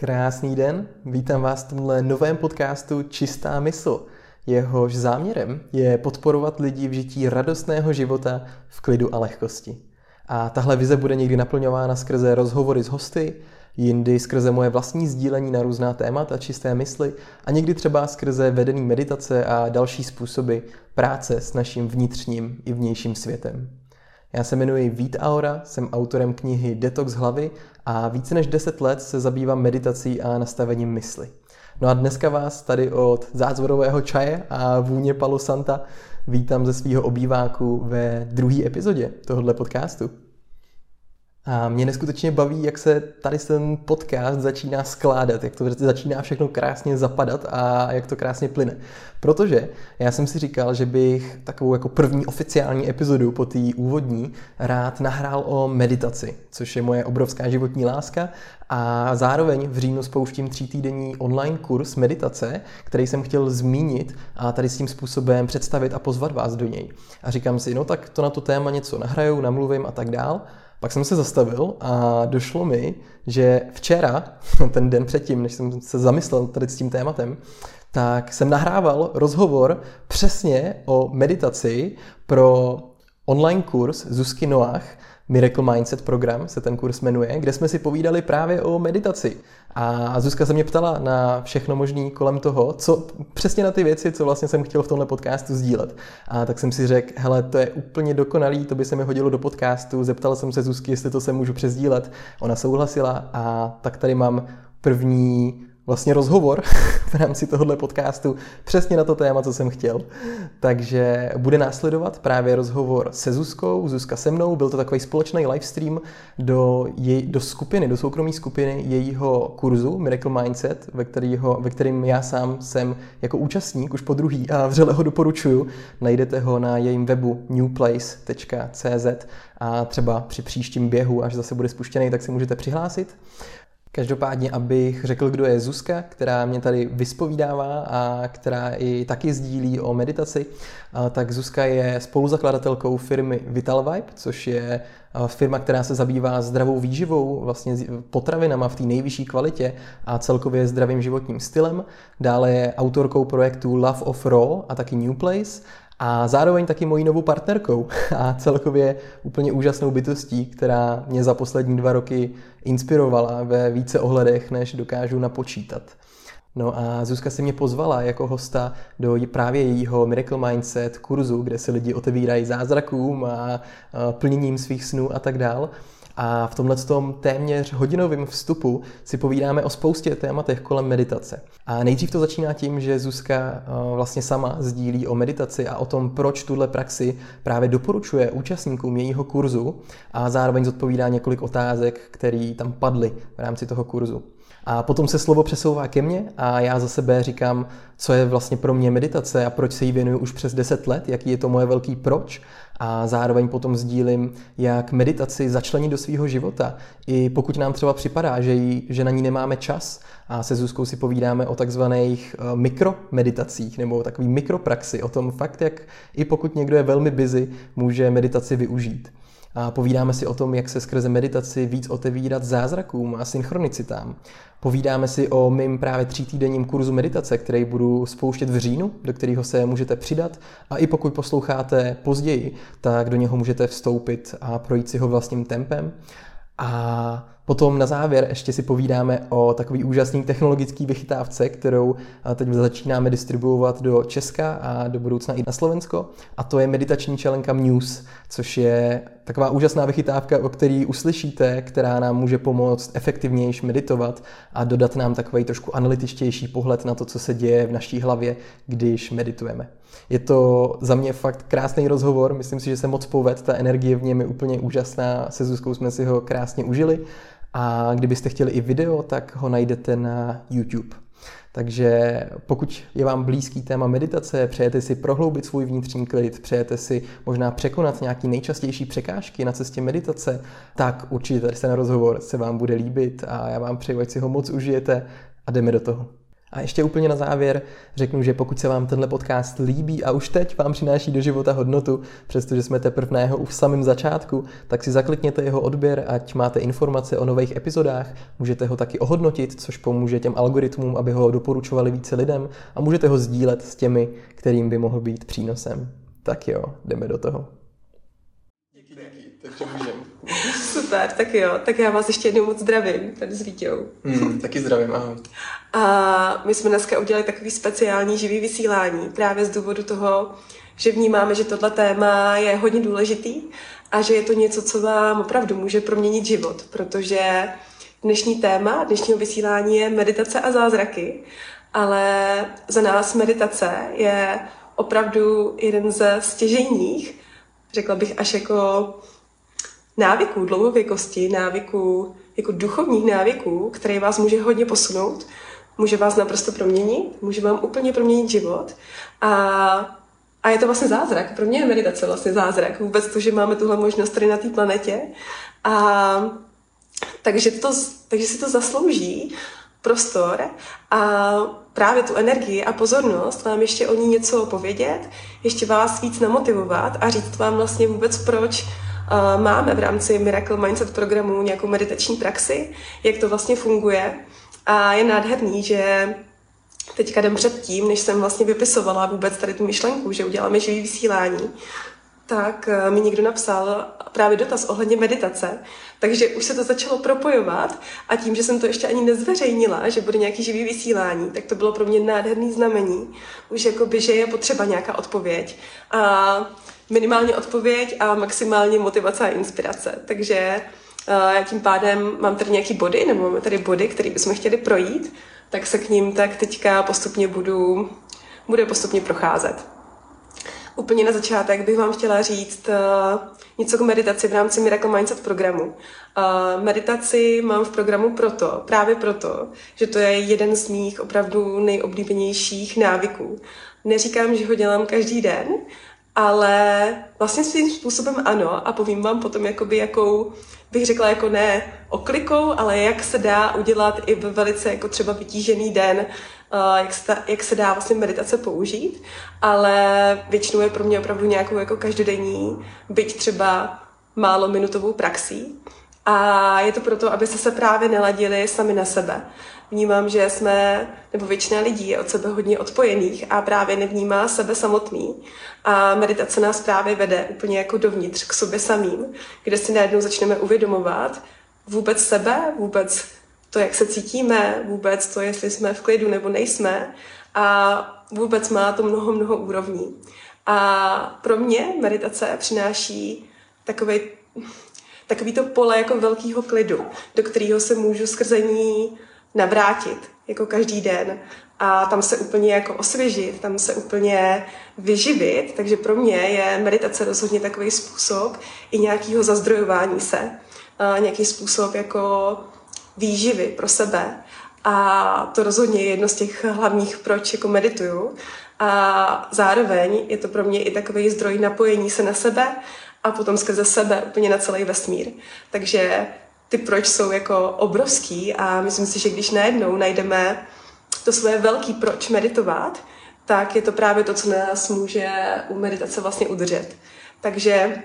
Krásný den, vítám vás v tomhle novém podcastu Čistá mysl. Jehož záměrem je podporovat lidi v žití radostného života v klidu a lehkosti. A tahle vize bude někdy naplňována skrze rozhovory s hosty, jindy skrze moje vlastní sdílení na různá témata čisté mysli a někdy třeba skrze vedený meditace a další způsoby práce s naším vnitřním i vnějším světem. Já se jmenuji Vít Aura, jsem autorem knihy Detox hlavy a více než 10 let se zabývám meditací a nastavením mysli. No a dneska vás tady od zázvorového čaje a vůně Palo Santa vítám ze svého obýváku ve druhé epizodě tohohle podcastu. A mě neskutečně baví, jak se tady ten podcast začíná skládat, jak to začíná všechno krásně zapadat a jak to krásně plyne. Protože já jsem si říkal, že bych takovou jako první oficiální epizodu po té úvodní rád nahrál o meditaci, což je moje obrovská životní láska a zároveň v říjnu spouštím týdenní online kurz meditace, který jsem chtěl zmínit a tady s tím způsobem představit a pozvat vás do něj. A říkám si, no tak to na to téma něco nahraju, namluvím a tak dál. Pak jsem se zastavil a došlo mi, že včera, ten den předtím, než jsem se zamyslel tady s tím tématem, tak jsem nahrával rozhovor přesně o meditaci pro online kurz Zuzky Noach, Miracle Mindset program se ten kurz jmenuje, kde jsme si povídali právě o meditaci. A Zuzka se mě ptala na všechno možné kolem toho, co přesně na ty věci, co vlastně jsem chtěl v tomhle podcastu sdílet. A tak jsem si řekl, hele, to je úplně dokonalý, to by se mi hodilo do podcastu. Zeptal jsem se Zuzky, jestli to se můžu přezdílet. Ona souhlasila a tak tady mám první vlastně rozhovor v rámci tohohle podcastu přesně na to téma, co jsem chtěl. Takže bude následovat právě rozhovor se Zuzkou, Zuzka se mnou, byl to takový společný livestream do, jej, do skupiny, do soukromé skupiny jejího kurzu Miracle Mindset, ve, kterýho, ve kterým já sám jsem jako účastník už po druhý a vřele ho doporučuju. Najdete ho na jejím webu newplace.cz a třeba při příštím běhu, až zase bude spuštěný, tak se můžete přihlásit. Každopádně, abych řekl, kdo je Zuzka, která mě tady vyspovídává a která i taky sdílí o meditaci, tak Zuzka je spoluzakladatelkou firmy Vital Vibe, což je firma, která se zabývá zdravou výživou, vlastně potravinama v té nejvyšší kvalitě a celkově zdravým životním stylem. Dále je autorkou projektu Love of Raw a taky New Place a zároveň taky mojí novou partnerkou a celkově úplně úžasnou bytostí, která mě za poslední dva roky inspirovala ve více ohledech, než dokážu napočítat. No a Zuzka se mě pozvala jako hosta do právě jejího Miracle Mindset kurzu, kde se lidi otevírají zázrakům a plněním svých snů a tak dál. A v tomhle téměř hodinovém vstupu si povídáme o spoustě tématech kolem meditace. A nejdřív to začíná tím, že Zuzka eh, vlastně sama sdílí o meditaci a o tom, proč tuhle praxi právě doporučuje účastníkům jejího kurzu a zároveň zodpovídá několik otázek, které tam padly v rámci toho kurzu. A potom se slovo přesouvá ke mně a já za sebe říkám, co je vlastně pro mě meditace a proč se jí věnuju už přes 10 let, jaký je to moje velký proč a zároveň potom sdílím, jak meditaci začlenit do svého života. I pokud nám třeba připadá, že, jí, že na ní nemáme čas a se Zuzkou si povídáme o takzvaných eh, mikromeditacích nebo takový mikropraxi, o tom fakt, jak i pokud někdo je velmi busy, může meditaci využít. A povídáme si o tom, jak se skrze meditaci víc otevírat zázrakům a synchronicitám. Povídáme si o mým právě týdenním kurzu meditace, který budu spouštět v říjnu, do kterého se můžete přidat. A i pokud posloucháte později, tak do něho můžete vstoupit a projít si ho vlastním tempem. A potom na závěr ještě si povídáme o takový úžasný technologický vychytávce, kterou teď začínáme distribuovat do Česka a do budoucna i na Slovensko. A to je meditační čelenka Muse, což je taková úžasná vychytávka, o který uslyšíte, která nám může pomoct efektivněji meditovat a dodat nám takový trošku analytičtější pohled na to, co se děje v naší hlavě, když meditujeme. Je to za mě fakt krásný rozhovor, myslím si, že se moc poved, ta energie v něm je úplně úžasná, se Zuzkou jsme si ho krásně užili a kdybyste chtěli i video, tak ho najdete na YouTube. Takže pokud je vám blízký téma meditace, přejete si prohloubit svůj vnitřní klid, přejete si možná překonat nějaký nejčastější překážky na cestě meditace, tak určitě tady se na rozhovor se vám bude líbit a já vám přeju, ať si ho moc užijete a jdeme do toho. A ještě úplně na závěr řeknu, že pokud se vám tenhle podcast líbí a už teď vám přináší do života hodnotu, přestože jsme teprve na jeho v samém začátku, tak si zaklikněte jeho odběr, ať máte informace o nových epizodách, můžete ho taky ohodnotit, což pomůže těm algoritmům, aby ho doporučovali více lidem a můžete ho sdílet s těmi, kterým by mohl být přínosem. Tak jo, jdeme do toho. Takže můžeme. Super, tak jo, tak já vás ještě jednou moc zdravím, tady s Vítěou. Mm, taky zdravím, ahoj. A my jsme dneska udělali takový speciální živý vysílání, právě z důvodu toho, že vnímáme, že tohle téma je hodně důležitý a že je to něco, co vám opravdu může proměnit život, protože dnešní téma dnešního vysílání je meditace a zázraky, ale za nás meditace je opravdu jeden ze stěžejních, řekla bych až jako návyků dlouhověkosti, návyků, jako duchovních návyků, které vás může hodně posunout, může vás naprosto proměnit, může vám úplně proměnit život. A, a je to vlastně zázrak. Pro mě je meditace vlastně zázrak. Vůbec to, že máme tuhle možnost tady na té planetě. A takže, to, takže si to zaslouží prostor a právě tu energii a pozornost vám ještě o ní něco povědět, ještě vás víc namotivovat a říct vám vlastně vůbec proč máme v rámci Miracle Mindset programu nějakou meditační praxi, jak to vlastně funguje. A je nádherný, že teďka jdem před tím, než jsem vlastně vypisovala vůbec tady tu myšlenku, že uděláme živý vysílání, tak eh, mi někdo napsal právě dotaz ohledně meditace, takže už se to začalo propojovat a tím, že jsem to ještě ani nezveřejnila, že bude nějaký živý vysílání, tak to bylo pro mě nádherný znamení. Už jakoby, že je potřeba nějaká odpověď. A minimálně odpověď a maximálně motivace a inspirace. Takže já tím pádem mám tady nějaký body, nebo máme tady body, které bychom chtěli projít, tak se k ním tak teďka postupně budu, budu postupně procházet. Úplně na začátek bych vám chtěla říct uh, něco k meditaci v rámci Miracle Mindset programu. Uh, meditaci mám v programu proto, právě proto, že to je jeden z mých opravdu nejoblíbenějších návyků. Neříkám, že ho dělám každý den, ale vlastně svým způsobem ano a povím vám potom, jakoby, jakou bych řekla jako ne oklikou, ale jak se dá udělat i ve velice jako třeba vytížený den, uh, jak, se, jak se dá vlastně meditace použít, ale většinou je pro mě opravdu nějakou jako každodenní, byť třeba málo minutovou praxí. A je to proto, aby se se právě neladili sami na sebe. Vnímám, že jsme, nebo většina lidí je od sebe hodně odpojených a právě nevnímá sebe samotný. A meditace nás právě vede úplně jako dovnitř k sobě samým, kde si najednou začneme uvědomovat vůbec sebe, vůbec to, jak se cítíme, vůbec to, jestli jsme v klidu nebo nejsme. A vůbec má to mnoho, mnoho úrovní. A pro mě meditace přináší takový, takový to pole jako velkého klidu, do kterého se můžu skrze ní navrátit, jako každý den. A tam se úplně jako osvěžit, tam se úplně vyživit. Takže pro mě je meditace rozhodně takový způsob i nějakého zazdrojování se. A nějaký způsob jako výživy pro sebe. A to rozhodně je jedno z těch hlavních, proč jako medituju. A zároveň je to pro mě i takový zdroj napojení se na sebe a potom skrze sebe úplně na celý vesmír. Takže ty proč jsou jako obrovský a myslím si, že když najednou najdeme to svoje velký proč meditovat, tak je to právě to, co nás může u meditace vlastně udržet. Takže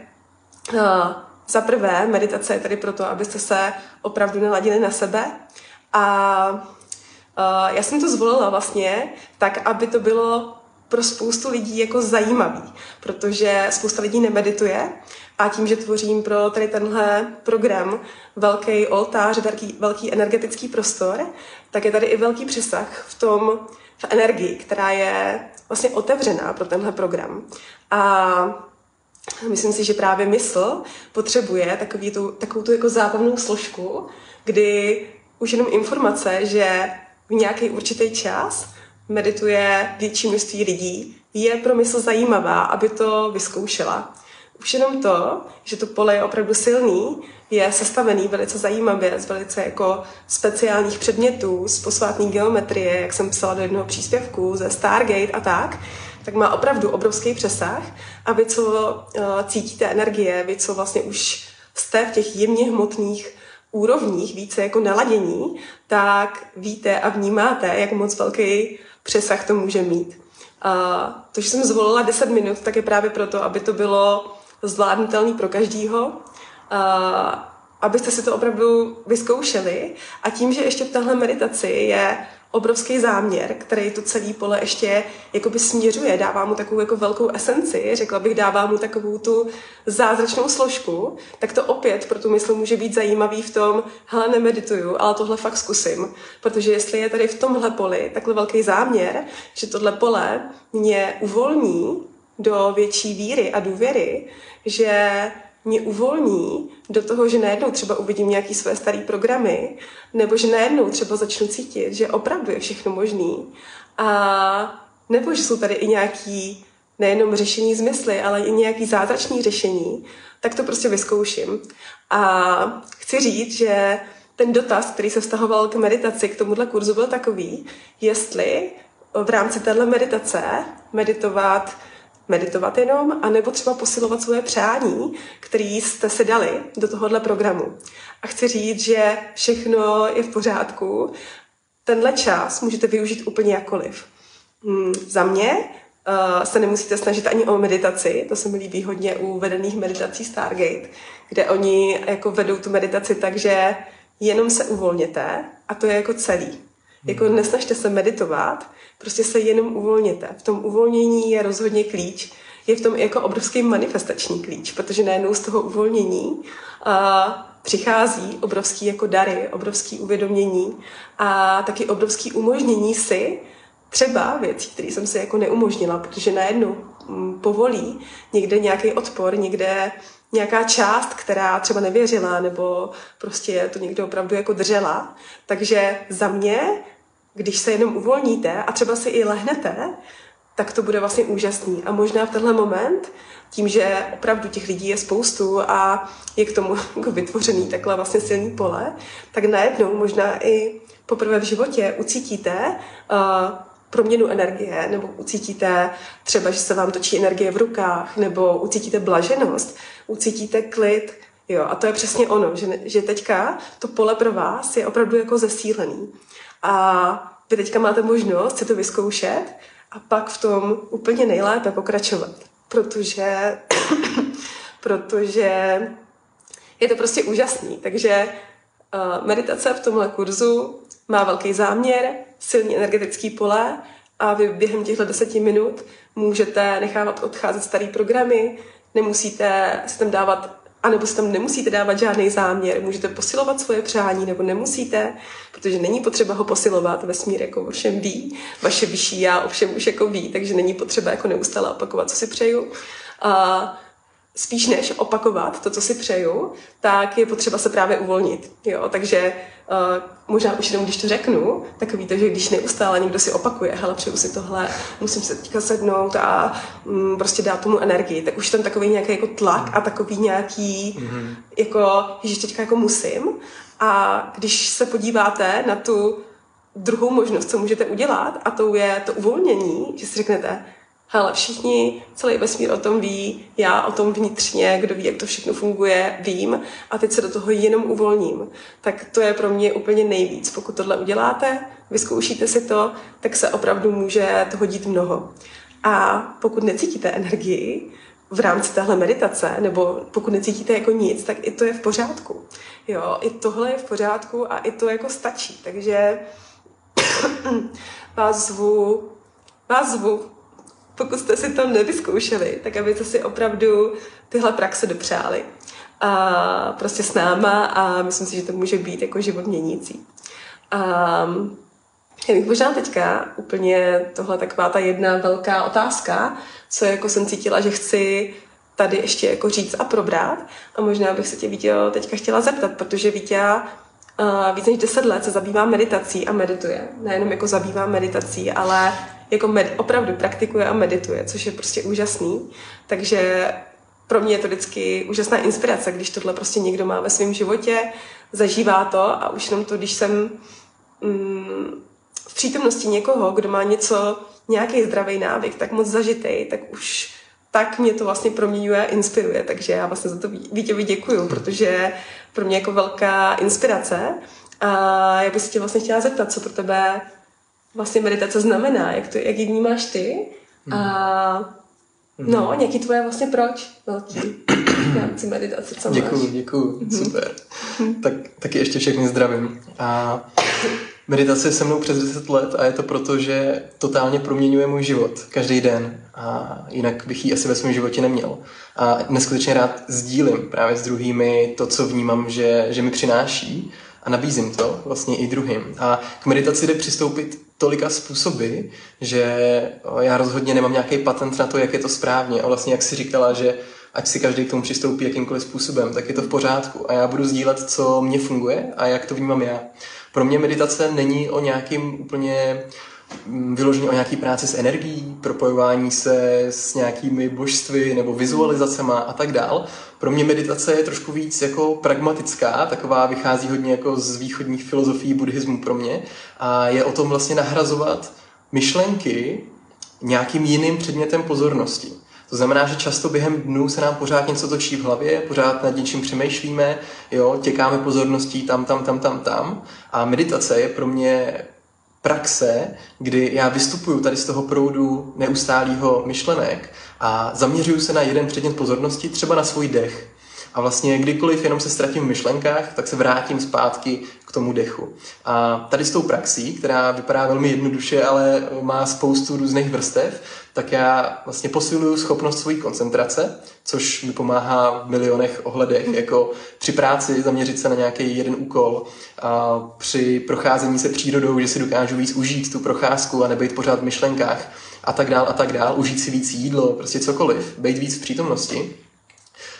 uh, za prvé, meditace je tady proto, abyste se opravdu naladili na sebe a uh, já jsem to zvolila vlastně tak, aby to bylo pro spoustu lidí jako zajímavý, protože spousta lidí nemedituje a tím, že tvořím pro tady tenhle program velký oltář, velký, velký energetický prostor, tak je tady i velký přesah v tom, v energii, která je vlastně otevřená pro tenhle program. A myslím si, že právě mysl potřebuje takový tu, takovou tu jako zábavnou složku, kdy už jenom informace, že v nějaký určitý čas medituje větší množství lidí, je pro mysl zajímavá, aby to vyzkoušela. Už jenom to, že to pole je opravdu silný, je sestavený velice zajímavě z velice jako speciálních předmětů, z posvátní geometrie, jak jsem psala do jednoho příspěvku, ze Stargate a tak, tak má opravdu obrovský přesah a vy, co uh, cítíte energie, vy, co vlastně už jste v těch jemně hmotných úrovních, více jako naladění, tak víte a vnímáte, jak moc velký přesah to může mít. A to, že jsem zvolila 10 minut, tak je právě proto, aby to bylo zvládnutelné pro každýho, a abyste si to opravdu vyzkoušeli. A tím, že ještě v téhle meditaci je obrovský záměr, který to celé pole ještě jakoby směřuje, dává mu takovou jako velkou esenci, řekla bych, dává mu takovou tu zázračnou složku, tak to opět pro tu mysl může být zajímavý v tom, hele, nemedituju, ale tohle fakt zkusím. Protože jestli je tady v tomhle poli takhle velký záměr, že tohle pole mě uvolní do větší víry a důvěry, že mě uvolní do toho, že najednou třeba uvidím nějaký své staré programy, nebo že najednou třeba začnu cítit, že opravdu je všechno možný. A nebo že jsou tady i nějaký nejenom řešení zmysly, ale i nějaký zázračný řešení, tak to prostě vyzkouším. A chci říct, že ten dotaz, který se vztahoval k meditaci, k tomuhle kurzu, byl takový, jestli v rámci téhle meditace meditovat meditovat jenom, anebo třeba posilovat svoje přání, který jste si dali do tohohle programu. A chci říct, že všechno je v pořádku. Tenhle čas můžete využít úplně jakoliv. Hmm, za mě uh, se nemusíte snažit ani o meditaci, to se mi líbí hodně u vedených meditací Stargate, kde oni jako vedou tu meditaci tak, že jenom se uvolněte a to je jako celý. Jako nesnažte se meditovat, prostě se jenom uvolněte. V tom uvolnění je rozhodně klíč. Je v tom jako obrovský manifestační klíč, protože najednou z toho uvolnění a, přichází obrovský jako dary, obrovský uvědomění a taky obrovský umožnění si třeba věcí, které jsem si jako neumožnila, protože najednou mm, povolí někde nějaký odpor, někde nějaká část, která třeba nevěřila, nebo prostě to někdo opravdu jako držela. Takže za mě když se jenom uvolníte a třeba si i lehnete, tak to bude vlastně úžasný. A možná v tenhle moment, tím, že opravdu těch lidí je spoustu a je k tomu jako vytvořený takhle vlastně silný pole, tak najednou možná i poprvé v životě ucítíte uh, proměnu energie, nebo ucítíte třeba, že se vám točí energie v rukách, nebo ucítíte blaženost, ucítíte klid, Jo, a to je přesně ono, že, že teďka to pole pro vás je opravdu jako zesílený. A vy teďka máte možnost si to vyzkoušet a pak v tom úplně nejlépe pokračovat. Protože, protože je to prostě úžasný. Takže uh, meditace v tomhle kurzu má velký záměr, silný energetický pole a vy během těchto deseti minut můžete nechávat odcházet starý programy, nemusíte si tam dávat a nebo si tam nemusíte dávat žádný záměr, můžete posilovat svoje přání, nebo nemusíte, protože není potřeba ho posilovat, vesmír jako o všem ví, vaše vyšší já o všem už jako ví, takže není potřeba jako neustále opakovat, co si přeju. A spíš než opakovat to, co si přeju, tak je potřeba se právě uvolnit. Jo? Takže uh, možná už jenom když to řeknu, tak víte, že když neustále někdo si opakuje, hele, přeju si tohle, musím se teďka sednout a um, prostě dát tomu energii, tak už tam takový nějaký jako tlak a takový nějaký, mm-hmm. jako, že teďka jako musím. A když se podíváte na tu druhou možnost, co můžete udělat, a to je to uvolnění, že si řeknete, hele, všichni, celý vesmír o tom ví, já o tom vnitřně, kdo ví, jak to všechno funguje, vím a teď se do toho jenom uvolním. Tak to je pro mě úplně nejvíc. Pokud tohle uděláte, vyzkoušíte si to, tak se opravdu může toho dít mnoho. A pokud necítíte energii v rámci téhle meditace, nebo pokud necítíte jako nic, tak i to je v pořádku. Jo, i tohle je v pořádku a i to jako stačí. Takže vás zvu, vás zvu pokud jste si to nevyzkoušeli, tak abyste si opravdu tyhle praxe dopřáli. A prostě s náma a myslím si, že to může být jako život měnící. A já bych možná teďka úplně tohle taková ta jedna velká otázka, co jako jsem cítila, že chci tady ještě jako říct a probrat. A možná bych se tě Vítě teďka chtěla zeptat, protože Vítě uh, víc než 10 let se zabývá meditací a medituje. Nejenom jako zabývá meditací, ale jako med, opravdu praktikuje a medituje, což je prostě úžasný. Takže pro mě je to vždycky úžasná inspirace, když tohle prostě někdo má ve svém životě, zažívá to a už jenom to, když jsem mm, v přítomnosti někoho, kdo má něco, nějaký zdravý návyk, tak moc zažitej, tak už tak mě to vlastně proměňuje a inspiruje. Takže já vlastně za to Vítěvi děkuju, protože pro mě jako velká inspirace. A já bych se tě vlastně chtěla zeptat, co pro tebe vlastně meditace znamená, jak, to, jak ji vnímáš ty a no, mhm. nějaký tvoje vlastně proč velký v rámci meditace, co děkuju, máš? Děkuju, mm-hmm. super. tak, taky ještě všechny zdravím. A meditace je se mnou přes 10 let a je to proto, že totálně proměňuje můj život každý den a jinak bych ji asi ve svém životě neměl. A neskutečně rád sdílím právě s druhými to, co vnímám, že, že mi přináší a nabízím to vlastně i druhým. A k meditaci jde přistoupit tolika způsoby, že já rozhodně nemám nějaký patent na to, jak je to správně. A vlastně, jak si říkala, že ať si každý k tomu přistoupí jakýmkoliv způsobem, tak je to v pořádku. A já budu sdílet, co mně funguje a jak to vnímám já. Pro mě meditace není o nějakým úplně vyloženě o nějaký práci s energií, propojování se s nějakými božstvy nebo vizualizacema a tak dál. Pro mě meditace je trošku víc jako pragmatická, taková vychází hodně jako z východních filozofií buddhismu pro mě a je o tom vlastně nahrazovat myšlenky nějakým jiným předmětem pozornosti. To znamená, že často během dnů se nám pořád něco točí v hlavě, pořád nad něčím přemýšlíme, jo, těkáme pozorností tam, tam, tam, tam, tam. A meditace je pro mě praxe, kdy já vystupuju tady z toho proudu neustálého myšlenek a zaměřuju se na jeden předmět pozornosti, třeba na svůj dech. A vlastně kdykoliv jenom se ztratím v myšlenkách, tak se vrátím zpátky k tomu dechu. A tady s tou praxí, která vypadá velmi jednoduše, ale má spoustu různých vrstev, tak já vlastně posiluju schopnost svojí koncentrace, což mi pomáhá v milionech ohledech, jako při práci zaměřit se na nějaký jeden úkol, a při procházení se přírodou, že si dokážu víc užít tu procházku a nebejt pořád v myšlenkách a tak dál a tak dál, užít si víc jídlo, prostě cokoliv, být víc v přítomnosti.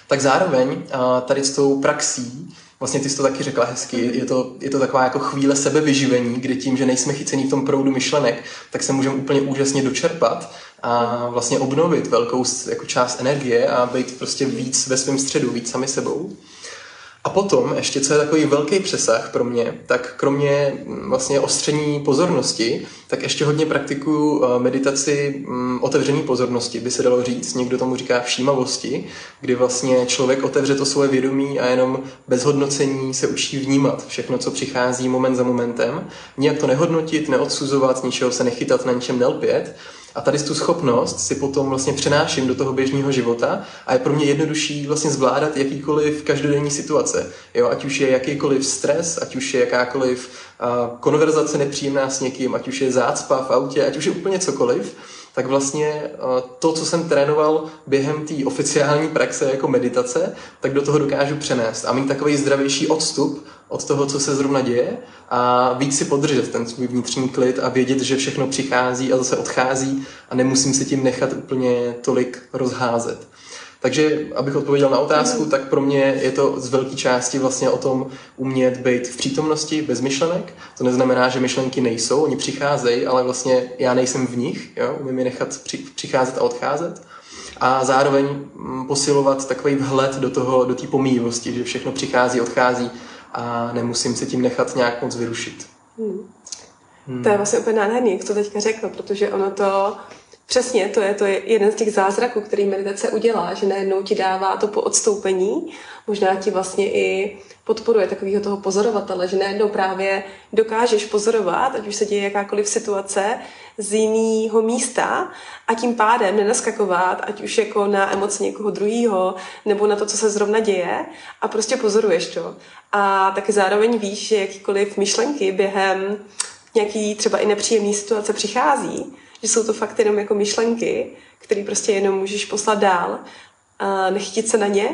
Tak zároveň tady s tou praxí, vlastně ty jsi to taky řekla hezky, je to, je to taková jako chvíle sebevyživení, kdy tím, že nejsme chycení v tom proudu myšlenek, tak se můžeme úplně úžasně dočerpat a vlastně obnovit velkou jako část energie a být prostě víc ve svém středu, víc sami sebou. A potom ještě, co je takový velký přesah pro mě, tak kromě mm, vlastně ostření pozornosti, tak ještě hodně praktikuju eh, meditaci mm, otevření pozornosti, by se dalo říct. Někdo tomu říká všímavosti, kdy vlastně člověk otevře to svoje vědomí a jenom bez hodnocení se učí vnímat všechno, co přichází moment za momentem. Nijak to nehodnotit, neodsuzovat, ničeho se nechytat, na ničem nelpět, a tady tu schopnost si potom vlastně přenáším do toho běžného života a je pro mě jednodušší vlastně zvládat jakýkoliv každodenní situace. Jo, ať už je jakýkoliv stres, ať už je jakákoliv uh, konverzace nepříjemná s někým, ať už je zácpa v autě, ať už je úplně cokoliv, tak vlastně to, co jsem trénoval během té oficiální praxe jako meditace, tak do toho dokážu přenést a mít takový zdravější odstup od toho, co se zrovna děje a víc si podržet ten svůj vnitřní klid a vědět, že všechno přichází a zase odchází a nemusím se tím nechat úplně tolik rozházet. Takže, abych odpověděl na otázku, tak pro mě je to z velké části vlastně o tom umět být v přítomnosti bez myšlenek. To neznamená, že myšlenky nejsou, oni přicházejí, ale vlastně já nejsem v nich, jo? umím je nechat přicházet a odcházet. A zároveň mm, posilovat takový vhled do toho, do té pomíjivosti, že všechno přichází, odchází a nemusím se tím nechat nějak moc vyrušit. Hmm. Hmm. To je vlastně úplně nádherný, jak to teďka řekl, protože ono to Přesně, to je, to je jeden z těch zázraků, který meditace udělá, že najednou ti dává to po odstoupení, možná ti vlastně i podporuje takového toho pozorovatele, že najednou právě dokážeš pozorovat, ať už se děje jakákoliv situace, z jiného místa a tím pádem nenaskakovat, ať už jako na emoce někoho druhého, nebo na to, co se zrovna děje a prostě pozoruješ to. A taky zároveň víš, že jakýkoliv myšlenky během nějaký třeba i nepříjemný situace přichází, že jsou to fakt jenom jako myšlenky, které prostě jenom můžeš poslat dál, a nechytit se na ně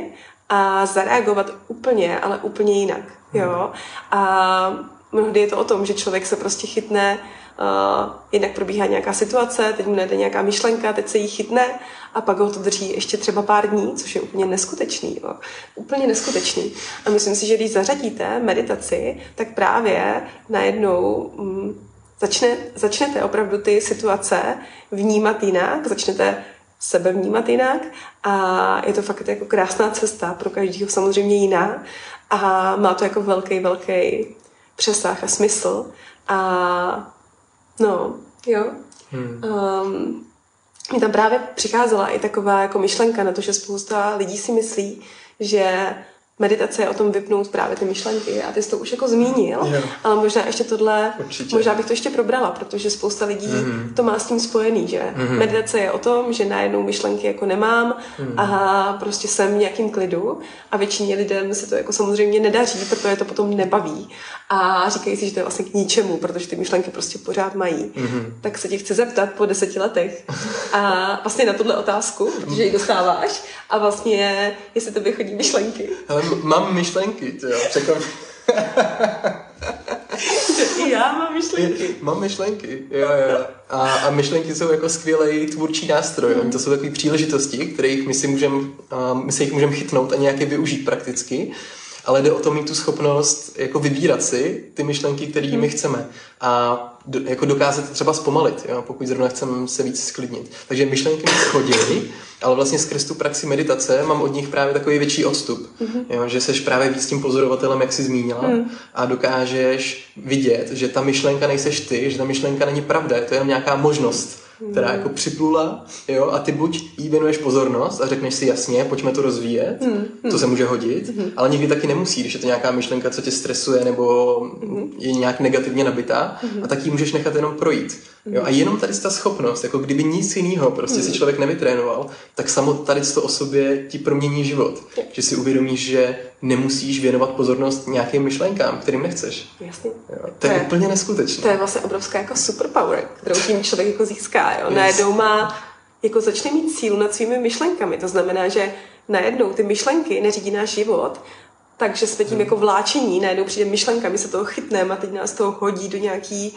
a zareagovat úplně, ale úplně jinak. Jo? A mnohdy je to o tom, že člověk se prostě chytne Uh, jednak probíhá nějaká situace, teď mu najde nějaká myšlenka, teď se jí chytne a pak ho to drží ještě třeba pár dní, což je úplně neskutečný. Jo. Úplně neskutečný. A myslím si, že když zařadíte meditaci, tak právě najednou mm, začne, začnete opravdu ty situace vnímat jinak, začnete sebe vnímat jinak a je to fakt jako krásná cesta pro každého samozřejmě jiná a má to jako velký, velký přesah a smysl a no, jo. Hmm. Um, mi tam právě přicházela i taková jako myšlenka na to, že spousta lidí si myslí, že meditace je o tom vypnout právě ty myšlenky a ty jsi to už jako zmínil, Jo. ale možná ještě tohle, Určitě. možná bych to ještě probrala, protože spousta lidí Mhm. to má s tím spojený, že meditace je o tom, že najednou myšlenky jako nemám Mhm. a prostě jsem v nějakým klidu a většině lidem se to jako samozřejmě nedaří, protože to potom nebaví a říkají si, že to je vlastně k ničemu, protože ty myšlenky prostě pořád mají. Mhm. Tak se tě chci zeptat po deseti letech a vlastně na tuhle otázku, protože ji dostáváš a vlastně jestli to chodí myšlenky. M- mám myšlenky, to jo, já mám myšlenky. Mám myšlenky, jo, jo. A, a myšlenky jsou jako skvělý tvůrčí nástroj. Oni to jsou takové příležitosti, kterých my si můžem, a my se jich můžeme chytnout a nějaké využít prakticky. Ale jde o to mít tu schopnost jako vybírat si ty myšlenky, které my chceme. A do, jako dokázat je třeba zpomalit, jo, pokud zrovna chceme se víc sklidnit. Takže myšlenky mi chodí, ale vlastně skrz tu praxi meditace mám od nich právě takový větší odstup. Jo, že seš právě víc tím pozorovatelem, jak jsi zmínila, a dokážeš vidět, že ta myšlenka nejseš ty, že ta myšlenka není pravda, je to jenom nějaká možnost, která jako připlula, jo, a ty buď jí věnuješ pozornost a řekneš si jasně, pojďme to rozvíjet, to se může hodit, ale někdy taky nemusí, když je to nějaká myšlenka, co tě stresuje nebo je nějak negativně nabitá, a tak ji můžeš nechat jenom projít. Jo, a jenom tady ta schopnost, jako kdyby nic jiného prostě si člověk nevytrénoval, tak samo tady to o sobě ti promění život. Že si uvědomíš, že nemusíš věnovat pozornost nějakým myšlenkám, kterým nechceš. Jasně. Jo, to je To je- úplně neskutečné. To je vlastně obrovská jako superpower, kterou tím člověk jako získá. Jo? Najednou má, jako začne mít sílu nad svými myšlenkami. To znamená, že najednou ty myšlenky neřídí náš život, takže jsme tím jako vláčení, najednou přijde myšlenka, my se toho chytneme a teď nás to hodí do nějakého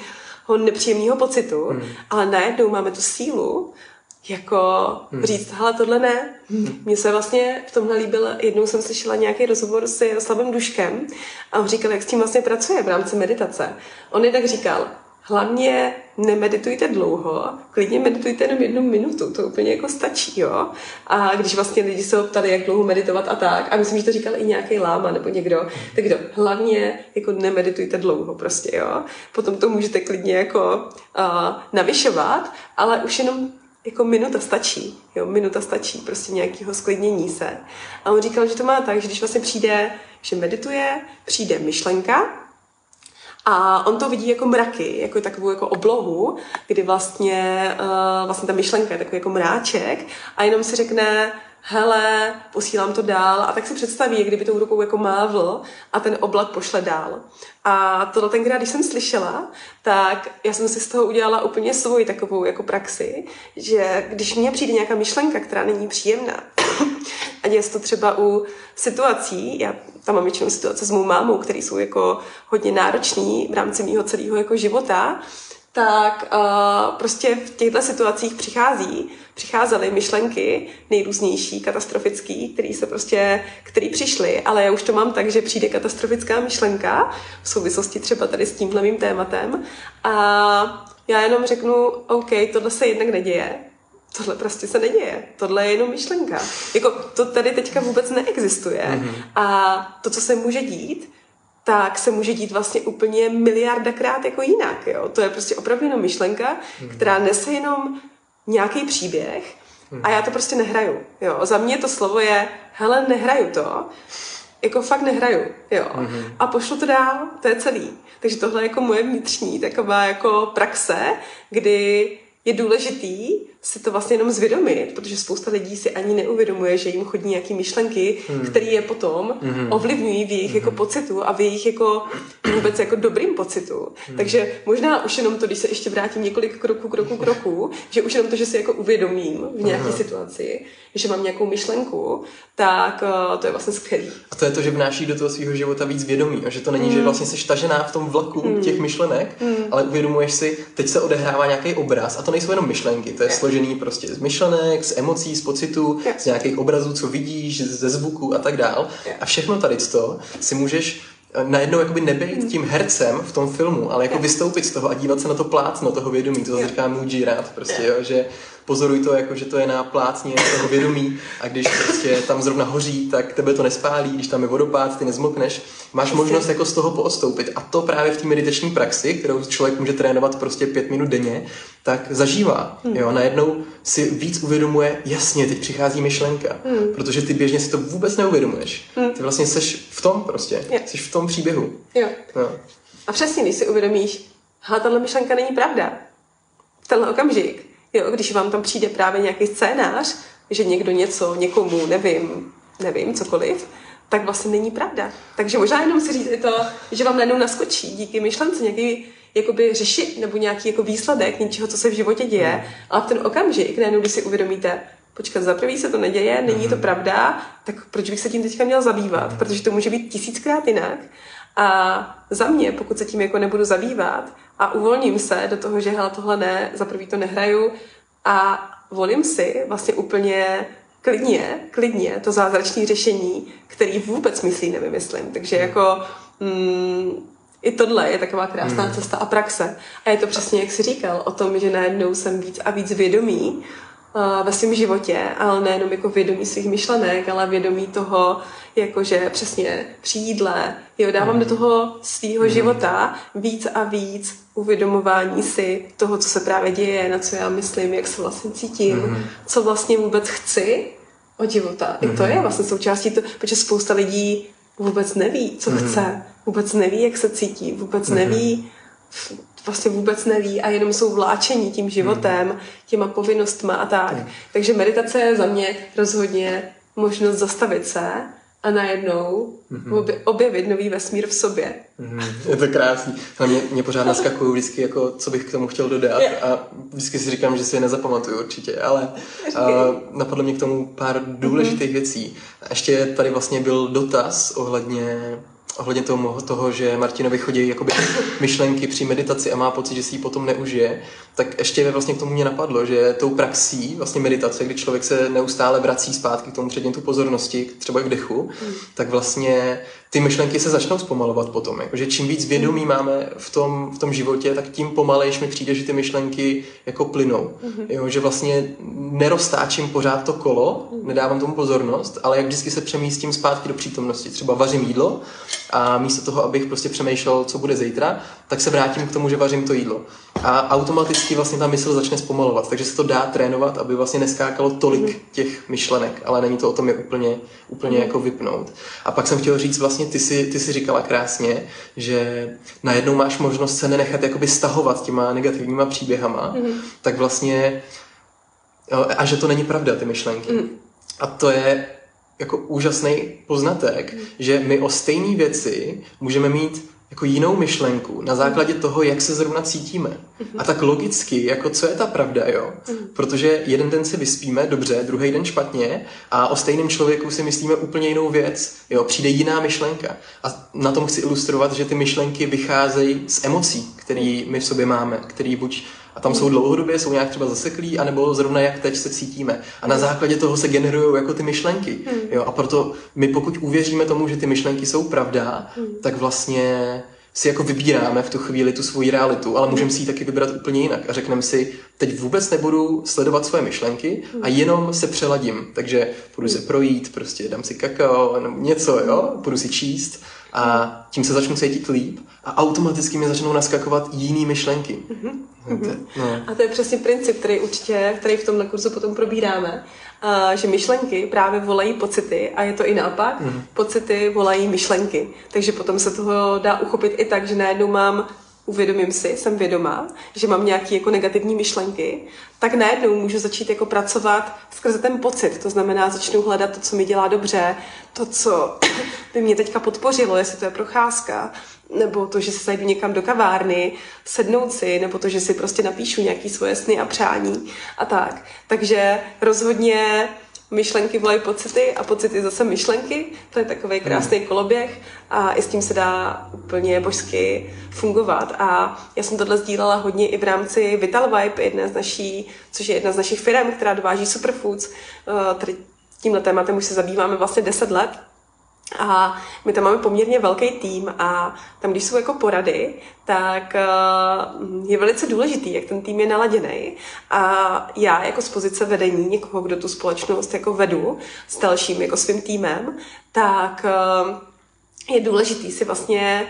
nepříjemného pocitu, ale najednou máme tu sílu, jako říct, hele, tohle ne. Mně se vlastně v tomhle líbil, jednou jsem slyšela nějaký rozhovor s Jaroslavem Duškem a on říkal, jak s tím vlastně pracuje v rámci meditace. On je tak říkal, hlavně nemeditujte dlouho, klidně meditujte jenom jednu minutu, to úplně jako stačí, jo. A když vlastně lidi se ho ptali, jak dlouho meditovat a tak, a myslím, že to říkal i nějaký láma nebo někdo, tak kdo, hlavně jako nemeditujte dlouho prostě, jo. Potom to můžete klidně jako uh, navyšovat, ale už jenom jako minuta stačí, jo, minuta stačí, prostě nějakého sklidnění se. A on říkal, že to má tak, že když vlastně přijde, že medituje, přijde myšlenka, a on to vidí jako mraky, jako takovou jako oblohu, kdy vlastně, uh, vlastně ta myšlenka je takový jako mráček a jenom si řekne, hele, posílám to dál a tak si představí, kdyby tou rukou jako mávl a ten oblak pošle dál. A tohle tenkrát, když jsem slyšela, tak já jsem si z toho udělala úplně svoji takovou jako praxi, že když mně přijde nějaká myšlenka, která není příjemná, a je to třeba u situací, já tam mám většinou situace s mou mámou, které jsou jako hodně náročné v rámci mého celého jako života, tak uh, prostě v těchto situacích přichází, přicházely myšlenky nejrůznější, katastrofický, které se prostě, které přišly, ale já už to mám tak, že přijde katastrofická myšlenka v souvislosti třeba tady s tímhle mým tématem a já jenom řeknu, OK, tohle se jednak neděje, tohle prostě se neděje. Tohle je jenom myšlenka. Jako to tady teďka vůbec neexistuje. Mm-hmm. A to, co se může dít, tak se může dít vlastně úplně miliardakrát jako jinak. Jo? To je prostě opravdu jenom myšlenka, mm-hmm. která nese jenom nějaký příběh a já to prostě nehraju. Jo? Za mě to slovo je, hele, nehraju to, jako fakt nehraju, jo. Mm-hmm. A pošlu to dál, to je celý. Takže tohle je jako moje vnitřní taková jako praxe, kdy je důležitý si to vlastně jenom zvědomit, protože spousta lidí si ani neuvědomuje, že jim chodí nějaké myšlenky, mm. které je potom mm. ovlivňují v jejich mm. jako pocitu a v jejich jako vůbec jako dobrým pocitu. Mm. Takže možná už jenom to, když se ještě vrátím několik kroků, kroků, kroků, že už jenom to, že si jako uvědomím v nějaké mm. situaci, že mám nějakou myšlenku, tak uh, to je vlastně skvělý. A to je to, že vnáší do toho svého života víc vědomí a že to není, mm. že vlastně jsi tažená v tom vlaku mm. těch myšlenek, mm. ale uvědomuješ si, teď se odehrává nějaký obraz a to nejsou jenom myšlenky, to je složený prostě z myšlenek, z emocí, z pocitů, Yeah. z nějakých obrazů, co vidíš, ze zvuku a tak dál. Yeah. A všechno tady to si můžeš eh, najednou jakoby nebejt tím hercem v tom filmu, ale jako vystoupit z toho a dívat se na to plátno toho vědomí, to zase říká Muji rád, prostě, jo, že pozoruj to, jako, že to je na plácně toho vědomí a když prostě tam zrovna hoří, tak tebe to nespálí, když tam je vodopád, ty nezmokneš. Máš možnost jako z toho poostoupit a to právě v té meditační praxi, kterou člověk může trénovat prostě pět minut denně, tak zažívá. Hmm. Jo, najednou si víc uvědomuje, jasně, teď přichází myšlenka, hmm. protože ty běžně si to vůbec neuvědomuješ. Hmm. Ty vlastně seš v tom prostě, jo. jsi v tom příběhu. Jo. No. A přesně, když si uvědomíš, ha, tahle myšlenka není pravda. Tenhle okamžik, jo, když vám tam přijde právě nějaký scénář, že někdo něco, někomu, nevím, nevím, cokoliv, tak vlastně není pravda. Takže možná jenom si říct i to, že vám najednou naskočí díky myšlence nějaký jakoby řešit nebo nějaký jako výsledek něčeho, co se v životě děje, hmm. ale v ten okamžik, najednou, když si uvědomíte, počkat, za prvý se to neděje, není to hmm. pravda, tak proč bych se tím teďka měl zabývat? Hmm. Protože to může být tisíckrát jinak. A za mě, pokud se tím jako nebudu zabývat a uvolním se do toho, že hele, tohle ne, za prvý to nehraju a volím si vlastně úplně klidně, klidně to zázračné řešení, který vůbec myslí nevymyslím. Takže jako mm, i tohle je taková krásná hmm. cesta a praxe. A je to přesně, jak jsi říkal, o tom, že najednou jsem víc a víc vědomý uh, ve svém životě, ale nejenom jako vědomí svých myšlenek, ale vědomí toho, jakože přesně při jídle, jo, dávám hmm. do toho svého hmm. života víc a víc uvědomování si toho, co se právě děje, na co já myslím, jak se vlastně cítím, hmm. co vlastně vůbec chci od života. Hmm. I to je hmm. vlastně součástí to, protože spousta lidí vůbec neví, co hmm. chce, vůbec neví, jak se cítí, vůbec hmm. neví, vlastně vůbec neví a jenom jsou vláčení tím životem, hmm. těma povinnostma a tak. Hmm. Takže meditace je za mě rozhodně možnost zastavit se a najednou mm-hmm. objevit nový vesmír v sobě. Mm-hmm. Je to krásný. Ale mě, mě pořád naskakují vždycky, jako, co bych k tomu chtěl dodat a vždycky si říkám, že si je nezapamatuju určitě, ale uh, napadlo mě k tomu pár důležitých mm-hmm. věcí. A ještě tady vlastně byl dotaz ohledně ohledně toho, toho, že Martinovi chodí jakoby myšlenky při meditaci a má pocit, že si ji potom neužije, tak ještě vlastně k tomu mě napadlo, že tou praxí vlastně meditace, kdy člověk se neustále vrací zpátky k tomu předmětu pozornosti, třeba k dechu, mm. tak vlastně ty myšlenky se začnou zpomalovat potom. Jakože čím víc vědomí mm. máme v tom, v tom životě, tak tím pomalejš mi přijde, že ty myšlenky jako plynou. Mm. Jo, že vlastně neroztáčím pořád to kolo, mm. nedávám tomu pozornost, ale jak vždycky se přemístím zpátky do přítomnosti. Třeba vařím jídlo a místo toho, abych prostě přemýšlel, co bude zítra, tak se vrátím k tomu, že vařím to jídlo. A automaticky vlastně ta mysl začne zpomalovat, takže se to dá trénovat, aby vlastně neskákalo tolik mm. těch myšlenek, ale není to o tom je úplně, úplně mm. jako vypnout. A pak jsem chtěl říct vlastně, ty si, ty si říkala krásně, že najednou máš možnost se nenechat jakoby stahovat těma negativníma příběhama, mm. tak vlastně a že to není pravda, ty myšlenky. Mm. A to je jako úžasný poznatek, mm. že my o stejné věci můžeme mít jako jinou myšlenku na základě toho, jak se zrovna cítíme. Mm-hmm. A tak logicky, jako co je ta pravda, jo? Mm. Protože jeden den si vyspíme dobře, druhý den špatně a o stejném člověku si myslíme úplně jinou věc, jo? Přijde jiná myšlenka. A na tom chci ilustrovat, že ty myšlenky vycházejí z emocí, které my v sobě máme, které buď a tam jsou dlouhodobě, jsou nějak třeba zaseklí, anebo zrovna jak teď se cítíme. A na základě toho se generují jako ty myšlenky. Hmm. Jo? A proto my pokud uvěříme tomu, že ty myšlenky jsou pravda, hmm. tak vlastně si jako vybíráme v tu chvíli tu svoji realitu, ale můžeme si ji taky vybrat úplně jinak a řekneme si, teď vůbec nebudu sledovat svoje myšlenky a jenom se přeladím. Takže půjdu se projít, prostě dám si kakao, nebo něco, jo, půjdu si číst a tím se začnu cítit líp a automaticky mi začnou naskakovat jiný myšlenky. Mm-hmm. No. A to je přesně princip, který určitě, který v tomhle kurzu potom probíráme, a, že myšlenky právě volají pocity a je to i naopak, mm-hmm. pocity volají myšlenky. Takže potom se toho dá uchopit i tak, že najednou mám uvědomím si, jsem vědomá, že mám nějaké jako negativní myšlenky, tak najednou můžu začít jako pracovat skrze ten pocit. To znamená, začnu hledat to, co mi dělá dobře, to, co by mě teďka podpořilo, jestli to je procházka, nebo to, že se zajdu někam do kavárny, sednout si, nebo to, že si prostě napíšu nějaký svoje sny a přání a tak. Takže rozhodně myšlenky volají pocity a pocity zase myšlenky. To je takový hmm. krásný koloběh a i s tím se dá úplně božsky fungovat. A já jsem tohle sdílela hodně i v rámci Vital Vibe, jedné z naší, což je jedna z našich firm, která dováží superfoods. Eh, tady tímhle tématem už se zabýváme vlastně 10 let a my tam máme poměrně velký tým a tam, když jsou jako porady, tak eh, je velice důležitý, jak ten tým je naladěný. A já jako z pozice vedení někoho, kdo tu společnost jako vedu s dalším jako svým týmem, tak eh, je důležitý si vlastně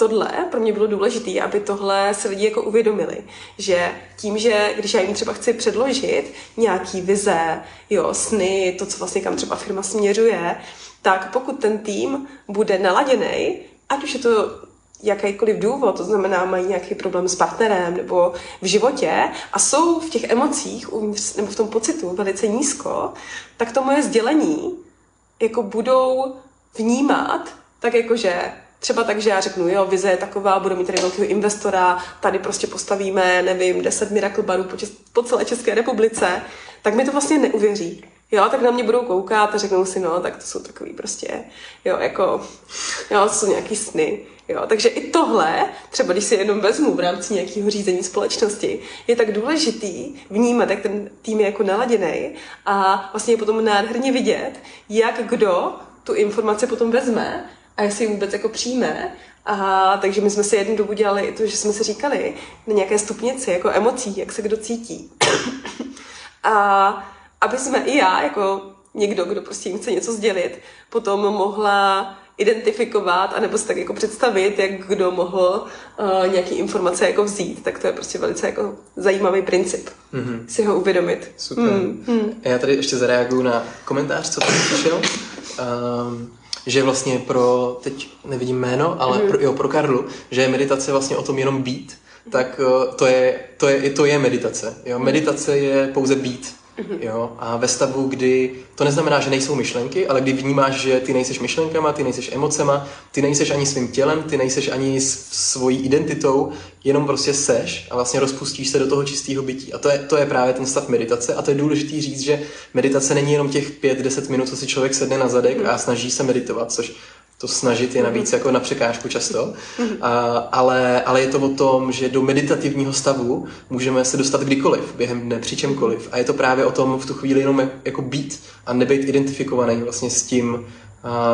tohle pro mě bylo důležité, aby tohle se lidi jako uvědomili, že tím, že když já jim třeba chci předložit nějaký vize, jo, sny, to, co vlastně kam třeba firma směřuje, tak pokud ten tým bude naladěný, ať už je to jakýkoliv důvod, to znamená, mají nějaký problém s partnerem nebo v životě a jsou v těch emocích uvnitř, nebo v tom pocitu velice nízko, tak to moje sdělení jako budou vnímat tak jako, že třeba tak, že já řeknu, jo, vize je taková, budu mít tady velkého investora, tady prostě postavíme, nevím, 10 miracle barů po, čes- po celé České republice, tak mi to vlastně neuvěří. Jo, tak na mě budou koukat a řeknou si, no, tak to jsou takový prostě, jo, jako, jo, to jsou nějaký sny. Jo, takže i tohle, třeba když si jenom vezmu v rámci nějakého řízení společnosti, je tak důležitý vnímat, jak ten tým je jako naladěný a vlastně je potom nádherně vidět, jak kdo tu informaci potom vezme a jestli ji vůbec jako přijme. A takže my jsme si jednu dobu dělali i to, že jsme si říkali na nějaké stupnici jako emocí, jak se kdo cítí. a aby jsme i já, jako někdo, kdo prostě jim chce něco sdělit, potom mohla identifikovat, anebo si tak jako představit, jak kdo mohl uh, nějaký informace jako vzít, tak to je prostě velice jako zajímavý princip, mm-hmm. si ho uvědomit. Super. Mm, mm. Já tady ještě zareaguju na komentář, co tady přišel. Um, že vlastně pro, teď nevidím jméno, ale mm. pro, jo, pro Karlu, že je meditace vlastně o tom jenom být, tak uh, to je, to je, to je meditace. Jo? Meditace je pouze být. Mm-hmm. Jo? A ve stavu, kdy to neznamená, že nejsou myšlenky, ale kdy vnímáš, že ty nejseš myšlenkama, ty nejseš emocema, ty nejseš ani svým tělem, ty nejseš ani svojí identitou, jenom prostě seš a vlastně rozpustíš se do toho čistého bytí. A to je, to je právě ten stav meditace. A to je důležité říct, že meditace není jenom těch 5-10 minut, co si člověk sedne na zadek a snaží se meditovat, což to snažit je navíc jako na překážku často, a, ale, ale je to o tom, že do meditativního stavu můžeme se dostat kdykoliv, během dne, při čemkoliv. A je to právě o tom v tu chvíli jenom jako být a nebyt identifikovaný vlastně s tím,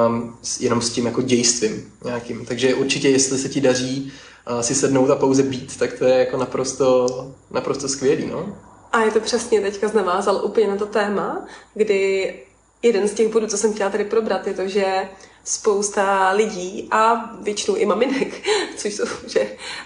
um, jenom s tím jako dějstvím nějakým. Takže určitě, jestli se ti daří uh, si sednout a pouze být, tak to je jako naprosto, naprosto skvělý, no. A je to přesně, teďka znavázal úplně na to téma, kdy jeden z těch bodů, co jsem chtěla tady probrat, je to, že spousta lidí a většinou i maminek, což, jsou, že,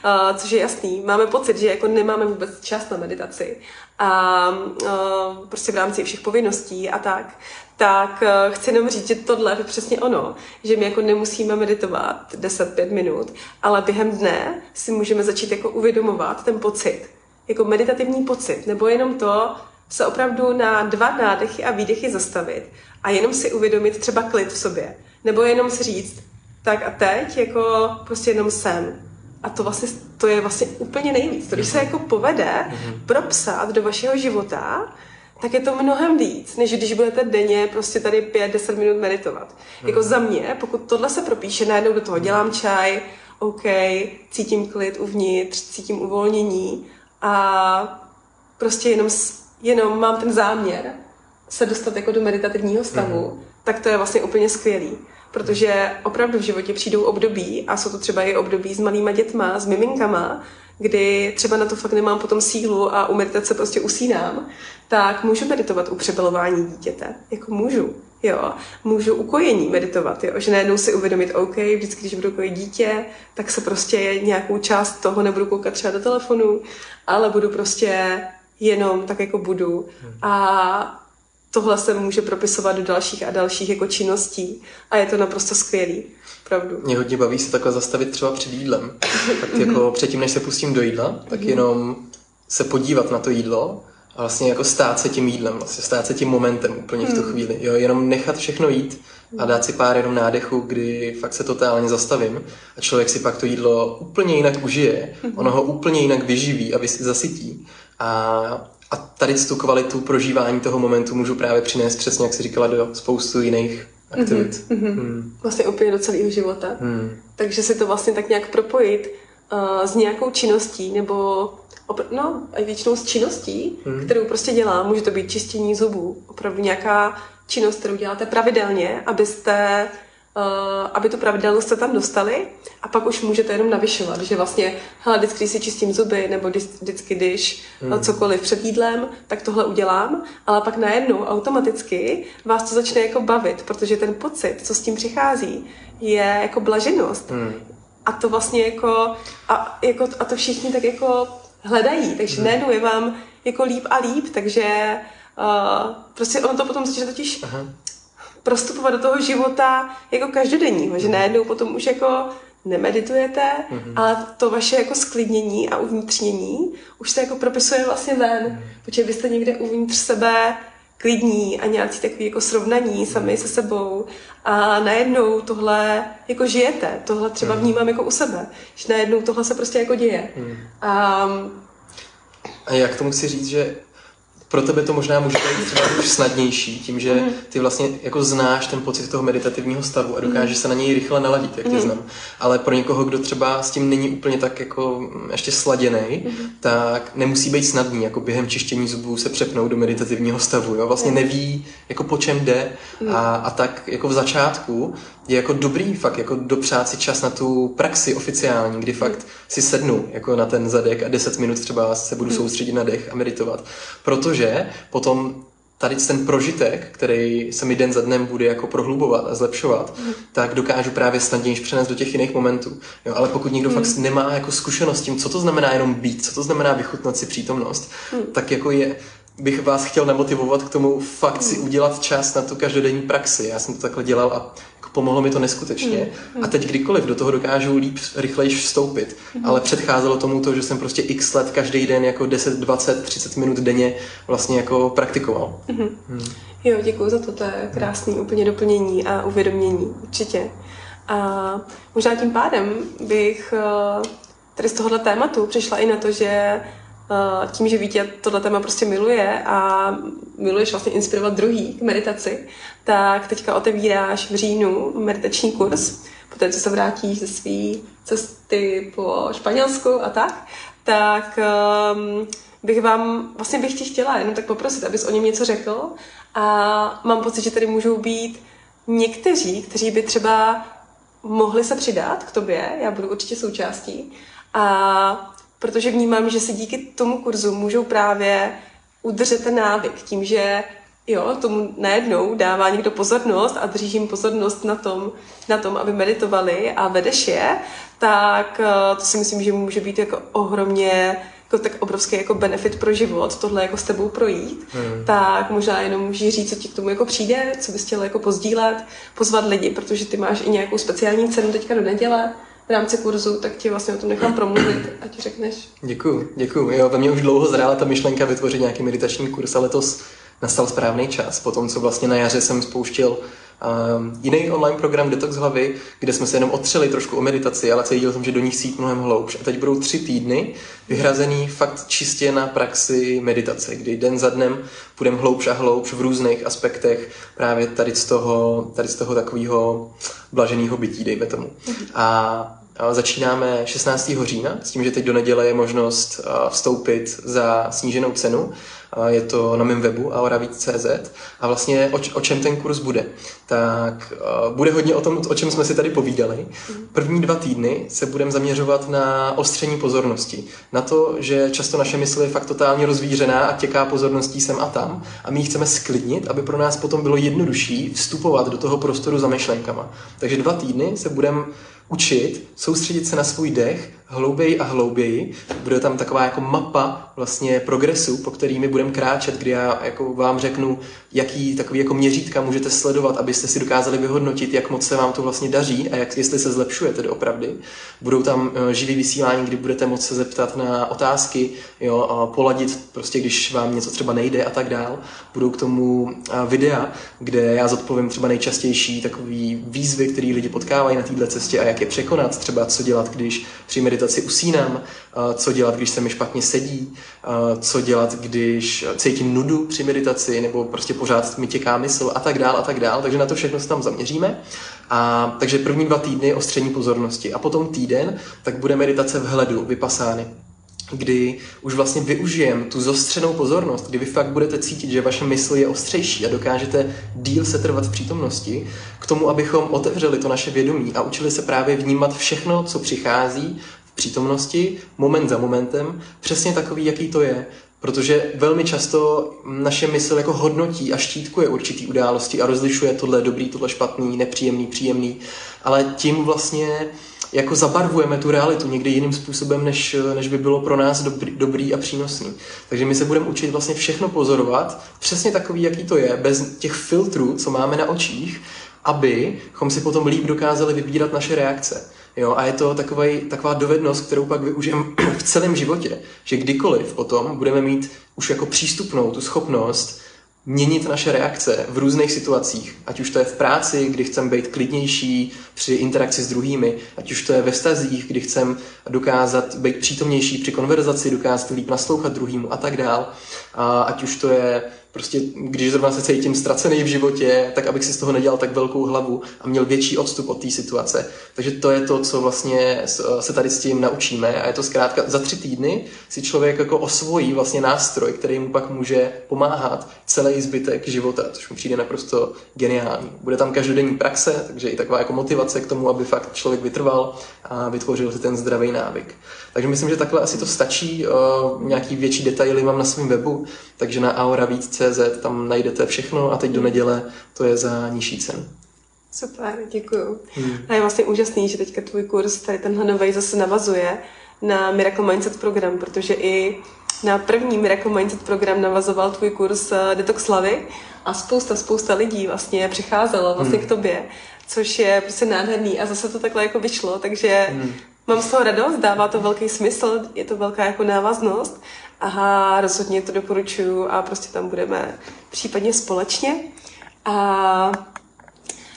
uh, což je jasný. Máme pocit, že jako nemáme vůbec čas na meditaci a uh, prostě v rámci všech povinností a tak, tak uh, chci jenom říct, že tohle je přesně ono, že my jako nemusíme meditovat 10-5 minut, ale během dne si můžeme začít jako uvědomovat ten pocit, jako meditativní pocit, nebo jenom to, se opravdu na dva nádechy a výdechy zastavit a jenom si uvědomit třeba klid v sobě nebo jenom si říct, tak a teď jako prostě jenom jsem. A to vlastně, to je vlastně úplně nejvíc. To, když se jako povede mm-hmm. propsat do vašeho života, tak je to mnohem víc, než když budete denně prostě tady 5-10 minut meditovat. Jako za mě, pokud tohle se propíše, najednou do toho dělám čaj, OK, cítím klid uvnitř, cítím uvolnění a prostě jenom, jenom mám ten záměr se dostat jako do meditativního stavu, mm-hmm tak to je vlastně úplně skvělý. Protože opravdu v životě přijdou období, a jsou to třeba i období s malýma dětma, s miminkama, kdy třeba na to fakt nemám potom sílu a u meditace prostě usínám, tak můžu meditovat u přebalování dítěte. Jako můžu. Jo, můžu u kojení meditovat, jo, že najednou si uvědomit, OK, vždycky, když budu kojit dítě, tak se prostě nějakou část toho nebudu koukat třeba do telefonu, ale budu prostě jenom tak, jako budu. A tohle se může propisovat do dalších a dalších jako činností a je to naprosto skvělý. Pravdu. Mě hodně baví se takhle zastavit třeba před jídlem. Tak jako předtím, než se pustím do jídla, tak mhm. jenom se podívat na to jídlo a vlastně jako stát se tím jídlem, vlastně stát se tím momentem úplně v tu mhm. chvíli. Jo, jenom nechat všechno jít a dát si pár jenom nádechů, kdy fakt se totálně zastavím a člověk si pak to jídlo úplně jinak užije, mhm. ono ho úplně jinak vyživí a zasytí. A a tady tu kvalitu prožívání toho momentu můžu právě přinést přesně, jak jsi říkala, do spoustu jiných aktivit. Mm-hmm. Mm. Vlastně úplně do celého života. Mm. Takže si to vlastně tak nějak propojit uh, s nějakou činností nebo opr- no, a většinou s činností, mm. kterou prostě dělám. Může to být čištění zubů, opravdu nějaká činnost, kterou děláte pravidelně, abyste aby tu pravidelnost se tam dostali a pak už můžete jenom navyšovat, že vlastně, hele, vždycky, když si čistím zuby, nebo vždycky, když hmm. cokoliv před jídlem, tak tohle udělám, ale pak najednou automaticky vás to začne jako bavit, protože ten pocit, co s tím přichází, je jako blaženost. Hmm. a to vlastně jako a, jako, a to všichni tak jako hledají, takže hmm. najednou je vám jako líp a líp, takže uh, prostě ono to potom začne totiž Aha. Prostupovat do toho života jako každodenního, že mhm. najednou potom už jako nemeditujete, mm-hmm. ale to vaše jako sklidnění a uvnitřnění už se jako propisuje vlastně ven, mm-hmm. protože vy jste někde uvnitř sebe klidní a nějaký takový jako srovnaní sami se sebou a najednou tohle jako žijete, tohle třeba mhm. vnímám jako u sebe, že najednou tohle se prostě jako děje. Mm. A, a jak tomu chci říct, že pro tebe to možná může být třeba už snadnější, tím, že mhm. ty vlastně jako znáš ten pocit toho meditativního stavu a dokážeš se na něj rychle naladit, jak tě mhm. znám. Ale pro někoho, kdo třeba s tím není úplně tak jako ještě sladěný, mhm. tak nemusí být snadný, jako během čištění zubů se přepnout do meditativního stavu. Jo? Vlastně neví, jako po čem jde a, a tak jako v začátku je jako dobrý fakt jako dopřát si čas na tu praxi oficiální, kdy fakt si sednu jako na ten zadek a 10 minut třeba se budu soustředit na dech a meditovat. Protože potom tady ten prožitek, který se mi den za dnem bude jako prohlubovat a zlepšovat, mm. tak dokážu právě snadněji přenést do těch jiných momentů. Jo, ale pokud někdo mm. fakt nemá jako zkušenost s tím, co to znamená jenom být, co to znamená vychutnat si přítomnost, mm. tak jako je, bych vás chtěl namotivovat k tomu fakt si udělat čas na tu každodenní praxi. Já jsem to takhle dělal a pomohlo mi to neskutečně. Mm. A teď kdykoliv do toho dokážu líp, rychleji vstoupit. Mm. Ale předcházelo tomu to, že jsem prostě x let každý den jako 10, 20, 30 minut denně vlastně jako praktikoval. Mm. Mm. Jo, děkuji za to, to je krásný úplně doplnění a uvědomění, určitě. A možná tím pádem bych eh, tady z tohohle tématu přišla i na to, že tím, že Vítě tohle téma prostě miluje a miluješ vlastně inspirovat druhý k meditaci, tak teďka otevíráš v říjnu meditační kurz, poté co se vrátíš ze své cesty po Španělsku a tak, tak um, bych vám, vlastně bych tě chtěla jenom tak poprosit, abys o něm něco řekl a mám pocit, že tady můžou být někteří, kteří by třeba mohli se přidat k tobě, já budu určitě součástí, a protože vnímám, že si díky tomu kurzu můžou právě udržet ten návyk tím, že jo, tomu najednou dává někdo pozornost a drží jim pozornost na tom, na tom, aby meditovali a vedeš je, tak eh, to si myslím, že může být jako ohromně jako tak obrovský jako benefit pro život, tohle jako s tebou projít, hmm. tak možná jenom můžeš říct, co ti k tomu jako přijde, co bys chtěl jako pozdílet, pozvat lidi, protože ty máš i nějakou speciální cenu teďka do neděle, v rámci kurzu, tak ti vlastně o tom nechám promluvit a ti řekneš. Děkuju, děkuju. Jo, ve mně už dlouho zrála ta myšlenka vytvořit nějaký meditační kurz a letos nastal správný čas. Po tom, co vlastně na jaře jsem spouštěl um, jiný online program Detox hlavy, kde jsme se jenom otřeli trošku o meditaci, ale cítil jsem, že do nich sít mnohem hloubš. A teď budou tři týdny vyhrazený fakt čistě na praxi meditace, kdy den za dnem půjdeme hloubš a hloubš v různých aspektech právě tady z toho, tady z toho takového blaženého bytí, dejme tomu. A Začínáme 16. října s tím, že teď do neděle je možnost vstoupit za sníženou cenu. Je to na mém webu aoravíc.cz a vlastně o, o čem ten kurz bude. Tak bude hodně o tom, o čem jsme si tady povídali. První dva týdny se budeme zaměřovat na ostření pozornosti. Na to, že často naše mysl je fakt totálně rozvířená a těká pozorností sem a tam a my ji chceme sklidnit, aby pro nás potom bylo jednodušší vstupovat do toho prostoru za myšlenkama. Takže dva týdny se budeme učit, soustředit se na svůj dech hlouběji a hlouběji. Bude tam taková jako mapa vlastně progresu, po kterými budeme kráčet, kdy já jako vám řeknu, jaký takový jako měřítka můžete sledovat, abyste si dokázali vyhodnotit, jak moc se vám to vlastně daří a jak, jestli se zlepšujete doopravdy. Budou tam uh, živý vysílání, kdy budete moct se zeptat na otázky, jo, a poladit prostě, když vám něco třeba nejde a tak dál. Budou k tomu uh, videa, kde já zodpovím třeba nejčastější takový výzvy, které lidi potkávají na této cestě a jak je překonat, třeba co dělat, když při meditaci usínám, co dělat, když se mi špatně sedí, co dělat, když cítím nudu při meditaci, nebo prostě pořád mi těká mysl a tak dál a tak dál. Takže na to všechno se tam zaměříme. A, takže první dva týdny ostření pozornosti. A potom týden, tak bude meditace v hledu, vypasány kdy už vlastně využijem tu zostřenou pozornost, kdy vy fakt budete cítit, že vaše mysl je ostřejší a dokážete díl se trvat v přítomnosti, k tomu, abychom otevřeli to naše vědomí a učili se právě vnímat všechno, co přichází přítomnosti, moment za momentem, přesně takový, jaký to je. Protože velmi často naše mysl jako hodnotí a štítkuje určitý události a rozlišuje tohle dobrý, tohle špatný, nepříjemný, příjemný, ale tím vlastně jako zabarvujeme tu realitu někdy jiným způsobem, než, než by bylo pro nás dobrý, dobrý a přínosný. Takže my se budeme učit vlastně všechno pozorovat, přesně takový, jaký to je, bez těch filtrů, co máme na očích, abychom si potom líp dokázali vybírat naše reakce. Jo, a je to takový, taková dovednost, kterou pak využijeme v celém životě, že kdykoliv potom budeme mít už jako přístupnou tu schopnost měnit naše reakce v různých situacích, ať už to je v práci, kdy chceme být klidnější při interakci s druhými, ať už to je ve stazích, kdy chceme dokázat být přítomnější při konverzaci, dokázat líp naslouchat druhýmu a tak dál, a ať už to je prostě, když zrovna se cítím ztracený v životě, tak abych si z toho nedělal tak velkou hlavu a měl větší odstup od té situace. Takže to je to, co vlastně se tady s tím naučíme a je to zkrátka za tři týdny si člověk jako osvojí vlastně nástroj, který mu pak může pomáhat celý zbytek života, což mu přijde naprosto geniální. Bude tam každodenní praxe, takže i taková jako motivace k tomu, aby fakt člověk vytrval a vytvořil si ten zdravý návyk. Takže myslím, že takhle asi to stačí. Nějaký větší detaily mám na svém webu, takže na aoravíc.cz tam najdete všechno a teď do neděle to je za nižší cenu. Super, děkuju. Hmm. A je vlastně úžasný, že teďka tvůj kurz tady tenhle nový zase navazuje na Miracle Mindset program, protože i na první Miracle Mindset program navazoval tvůj kurz eh, Detox Slavy a spousta, spousta lidí vlastně přicházelo vlastně hmm. k tobě, což je prostě nádherný a zase to takhle jako vyšlo, takže hmm. Mám z toho radost, dává to velký smysl, je to velká jako návaznost Aha, rozhodně to doporučuju a prostě tam budeme případně společně. A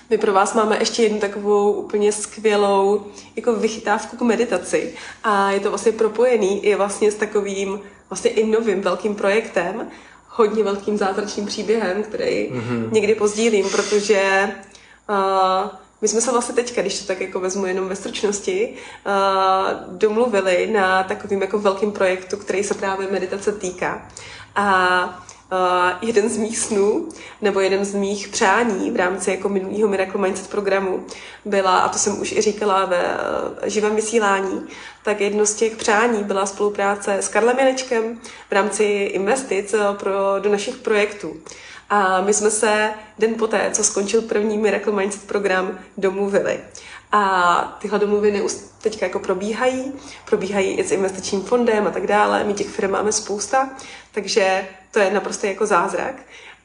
my pro vás máme ještě jednu takovou úplně skvělou jako vychytávku k meditaci. A je to vlastně propojený i vlastně s takovým vlastně i novým velkým projektem, hodně velkým zázračným příběhem, který mm-hmm. někdy pozdílím, protože uh, my jsme se vlastně teďka, když to tak jako vezmu jenom ve stručnosti, uh, domluvili na takovým jako velkým projektu, který se právě meditace týká. A Uh, jeden z mých snů, nebo jeden z mých přání v rámci jako minulého Miracle Mindset programu byla, a to jsem už i říkala ve uh, živém vysílání, tak jedno z těch přání byla spolupráce s Karlem Janečkem v rámci investic pro, do našich projektů. A my jsme se den poté, co skončil první Miracle Mindset program, domluvili. A tyhle domluvy teďka jako probíhají, probíhají i s investičním fondem a tak dále. My těch firm máme spousta, takže to je naprosto jako zázrak.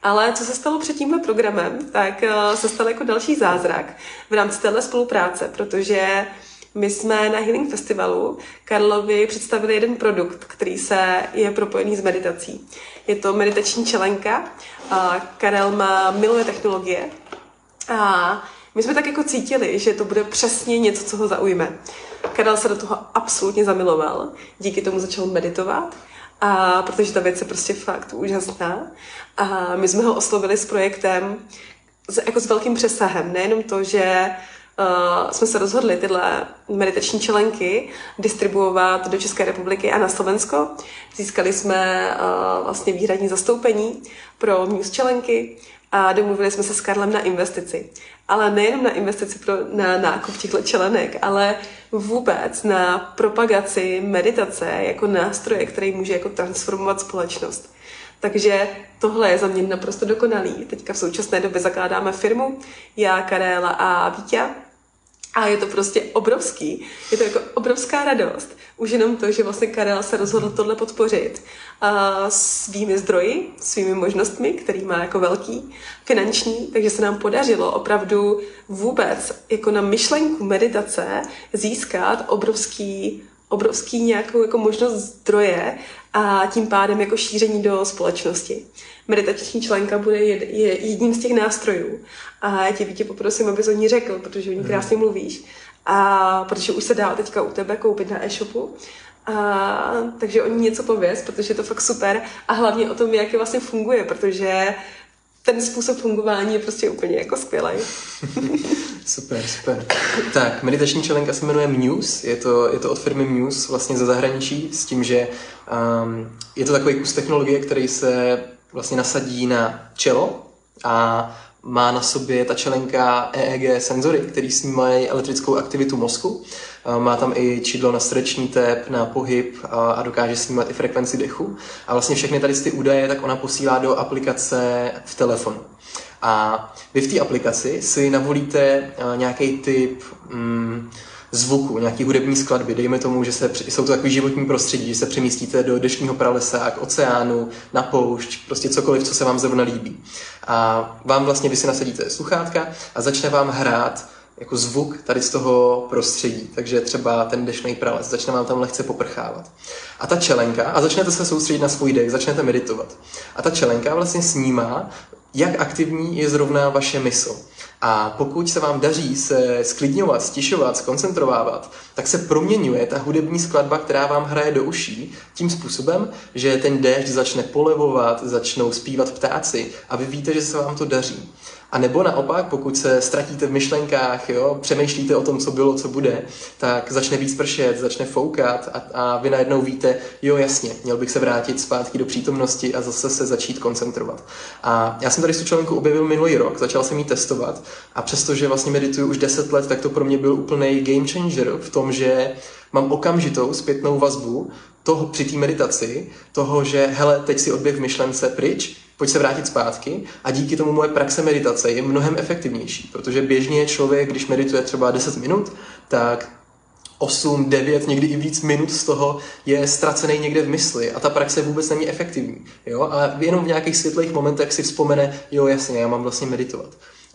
Ale co se stalo před tímhle programem, tak eh, se stal jako další zázrak v rámci téhle spolupráce, protože my jsme na Healing Festivalu Karlovi představili jeden produkt, který se je propojený s meditací. Je to meditační čelenka. Karel má, miluje technologie a my jsme tak jako cítili, že to bude přesně něco, co ho zaujme. Karel se do toho absolutně zamiloval, díky tomu začal meditovat, a protože ta věc je prostě fakt úžasná. A my jsme ho oslovili s projektem jako s velkým přesahem. Nejenom to, že uh, jsme se rozhodli tyhle meditační čelenky distribuovat do České republiky a na Slovensko. Získali jsme uh, vlastně výhradní zastoupení pro Muse čelenky a domluvili jsme se s Karlem na investici. Ale nejenom na investici pro, na nákup těchto čelenek, ale vůbec na propagaci meditace jako nástroje, který může jako transformovat společnost. Takže tohle je za mě naprosto dokonalý. Teďka v současné době zakládáme firmu, já, Karéla a Vítě. A je to prostě obrovský. Je to jako obrovská radost. Už jenom to, že vlastně Karel se rozhodl tohle podpořit a svými zdroji, svými možnostmi, který má jako velký, finanční, takže se nám podařilo opravdu vůbec jako na myšlenku meditace získat obrovský obrovský nějakou jako možnost zdroje a tím pádem jako šíření do společnosti. Meditační členka bude jed, je jedním z těch nástrojů. A já tě Vítě poprosím, abys o ní řekl, protože o ní mhm. krásně mluvíš. A protože už se dá teďka u tebe koupit na e-shopu. A, takže o ní něco pověz, protože je to fakt super. A hlavně o tom, jak je vlastně funguje, protože ten způsob fungování je prostě úplně jako skvělý. super, super. Tak, meditační čelenka se jmenuje Muse, je to, je to od firmy Muse vlastně ze zahraničí, s tím, že um, je to takový kus technologie, který se vlastně nasadí na čelo a má na sobě ta čelenka EEG senzory, který snímají elektrickou aktivitu mozku. Má tam i čidlo na srdeční tep, na pohyb a dokáže snímat i frekvenci dechu. A vlastně všechny tady ty údaje tak ona posílá do aplikace v telefonu. A vy v té aplikaci si navolíte nějaký typ mm, zvuku, nějaký hudební skladby. Dejme tomu, že se, jsou to takový životní prostředí, že se přemístíte do deštního pralesa, k oceánu, na poušť, prostě cokoliv, co se vám zrovna líbí. A vám vlastně, vy si nasadíte sluchátka a začne vám hrát jako zvuk tady z toho prostředí. Takže třeba ten dešný prales, začne vám tam lehce poprchávat. A ta čelenka, a začnete se soustředit na svůj dech, začnete meditovat. A ta čelenka vlastně snímá, jak aktivní je zrovna vaše mysl. A pokud se vám daří se sklidňovat, stišovat, skoncentrovávat, tak se proměňuje ta hudební skladba, která vám hraje do uší, tím způsobem, že ten déšť začne polevovat, začnou zpívat ptáci a vy víte, že se vám to daří. A nebo naopak, pokud se ztratíte v myšlenkách, jo, přemýšlíte o tom, co bylo, co bude, tak začne víc pršet, začne foukat a, a vy najednou víte, jo jasně, měl bych se vrátit zpátky do přítomnosti a zase se začít koncentrovat. A já jsem tady tu členku objevil minulý rok, začal jsem ji testovat a přestože vlastně medituju už 10 let, tak to pro mě byl úplný game changer v tom, že mám okamžitou zpětnou vazbu toho při té meditaci, toho, že hele, teď si odběh v myšlence pryč, pojď se vrátit zpátky a díky tomu moje praxe meditace je mnohem efektivnější, protože běžně člověk, když medituje třeba 10 minut, tak 8, 9, někdy i víc minut z toho je ztracený někde v mysli a ta praxe vůbec není efektivní. Jo? A jenom v nějakých světlých momentech si vzpomene, jo jasně, já mám vlastně meditovat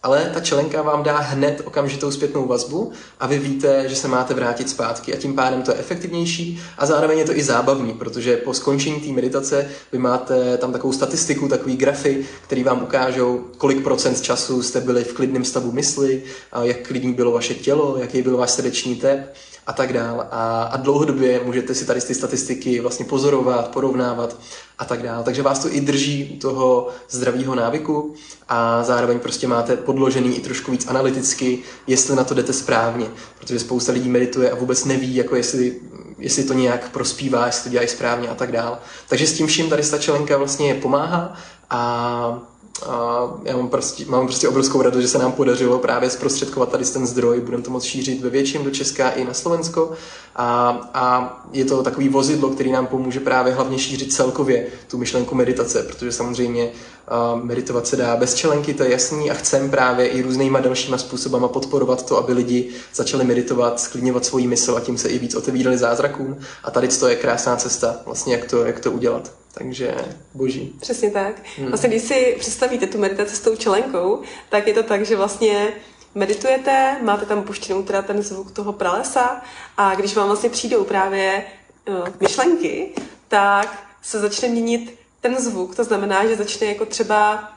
ale ta čelenka vám dá hned okamžitou zpětnou vazbu a vy víte, že se máte vrátit zpátky. A tím pádem to je efektivnější a zároveň je to i zábavný, protože po skončení té meditace vy máte tam takovou statistiku, takový grafy, který vám ukážou, kolik procent času jste byli v klidném stavu mysli, jak klidný bylo vaše tělo, jaký byl váš srdeční tep a tak dál. A, a dlouhodobě můžete si tady ty statistiky vlastně pozorovat, porovnávat a tak dál. Takže vás to i drží toho zdravého návyku a zároveň prostě máte podložený i trošku víc analyticky, jestli na to jdete správně, protože spousta lidí medituje a vůbec neví, jako jestli, jestli to nějak prospívá, jestli to dělají správně a tak dál. Takže s tím vším tady stačelenka vlastně pomáhá a a já mám prostě, mám prostě obrovskou radost, že se nám podařilo právě zprostředkovat tady ten zdroj, budeme to moct šířit ve větším do Česka i na Slovensko. A, a je to takový vozidlo, který nám pomůže právě hlavně šířit celkově tu myšlenku meditace, protože samozřejmě uh, meditovat se dá bez čelenky, to je jasný. A chcem právě i různýma dalšíma způsobama podporovat to, aby lidi začali meditovat, sklidňovat svoji mysl a tím se i víc otevírali zázrakům. A tady to je krásná cesta vlastně, jak to, jak to udělat. Takže boží. Přesně tak. Hmm. Vlastně, když si představíte tu meditaci s tou čelenkou, tak je to tak, že vlastně meditujete, máte tam puštěnou teda ten zvuk toho pralesa a když vám vlastně přijdou právě uh, myšlenky, tak se začne měnit ten zvuk, to znamená, že začne jako třeba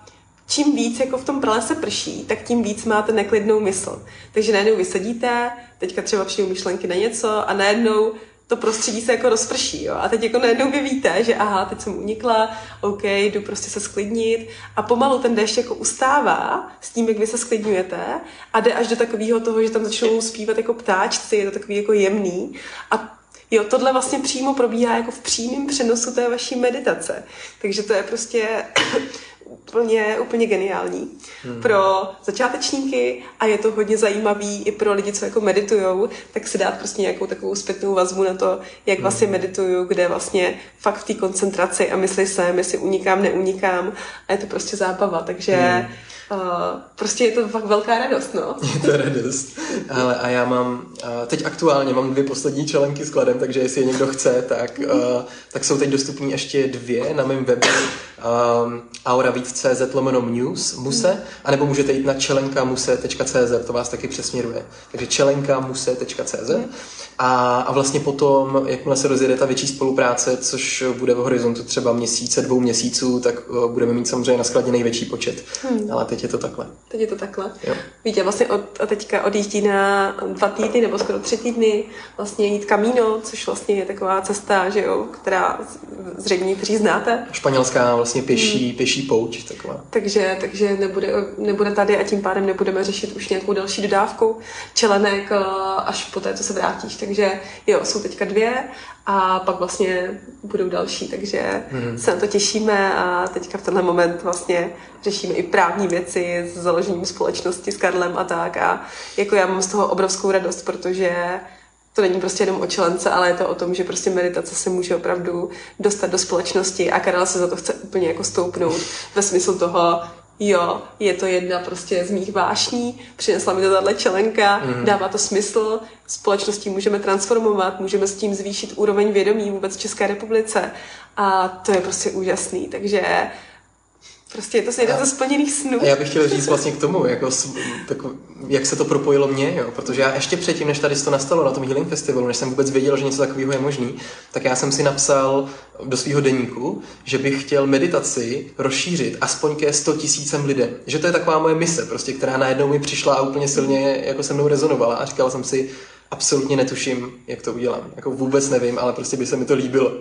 čím víc jako v tom pralese prší, tak tím víc máte neklidnou mysl. Takže najednou vy sedíte, teďka třeba přijdou myšlenky na něco a najednou to prostředí se jako rozprší, jo. A teď jako najednou vy víte, že aha, teď jsem unikla, OK, jdu prostě se sklidnit a pomalu ten déšť jako ustává s tím, jak vy se sklidňujete a jde až do takového toho, že tam začnou zpívat jako ptáčci, je to takový jako jemný a Jo, tohle vlastně přímo probíhá jako v přímém přenosu té vaší meditace. Takže to je prostě úplně, úplně geniální hmm. pro začátečníky a je to hodně zajímavý i pro lidi, co jako meditujou, tak si dát prostě nějakou takovou zpětnou vazbu na to, jak vlastně hmm. medituju, kde vlastně fakt v té koncentraci a mysli jsem, jestli unikám, neunikám a je to prostě zábava, takže hmm. Uh, prostě je to fakt velká radost, no. Je to radost. Ale a já mám, uh, teď aktuálně mám dvě poslední členky s kladem, takže jestli je někdo chce, tak, uh, tak jsou teď dostupní ještě dvě na mém webu um, auravíc.cz lomeno news, muse, anebo můžete jít na čelenkamuse.cz, to vás taky přesměruje. Takže čelenkamuse.cz a, a vlastně potom, jakmile se rozjede ta větší spolupráce, což bude v horizontu třeba měsíce, dvou měsíců, tak uh, budeme mít samozřejmě na skladě největší počet. Hmm. Ale teď je to takhle. Teď je to takhle. Jo. Víte, vlastně od, a teďka odjíždí na dva týdny nebo skoro tři týdny vlastně jít kamíno, což vlastně je taková cesta, že jo, která zřejmě někteří znáte. Španělská vlastně pěší, hmm. pěší pouť taková. Takže, takže nebude, nebude tady a tím pádem nebudeme řešit už nějakou další dodávku čelenek uh, až po té, co se vrátíš. Takže jo, jsou teďka dvě a pak vlastně budou další, takže hmm. se na to těšíme a teďka v tenhle moment vlastně řešíme i právní věci s založením společnosti s Karlem a tak a jako já mám z toho obrovskou radost, protože to není prostě jenom o čelence, ale je to o tom, že prostě meditace se může opravdu dostat do společnosti a Karel se za to chce úplně jako stoupnout ve smyslu toho, jo, je to jedna prostě z mých vášní, přinesla mi to tahle čelenka, mm. dává to smysl, společností můžeme transformovat, můžeme s tím zvýšit úroveň vědomí vůbec v České republice a to je prostě úžasný, takže Prostě je to jeden ze splněných snů. A já bych chtěl říct vlastně k tomu, jako, tak, jak se to propojilo mně, jo? protože já ještě předtím, než tady to nastalo na tom Healing Festivalu, než jsem vůbec věděl, že něco takového je možný, tak já jsem si napsal do svého deníku, že bych chtěl meditaci rozšířit aspoň ke 100 tisícem lidem. Že to je taková moje mise, prostě, která najednou mi přišla a úplně silně jako se mnou rezonovala a říkal jsem si, absolutně netuším, jak to udělám. Jako vůbec nevím, ale prostě by se mi to líbilo.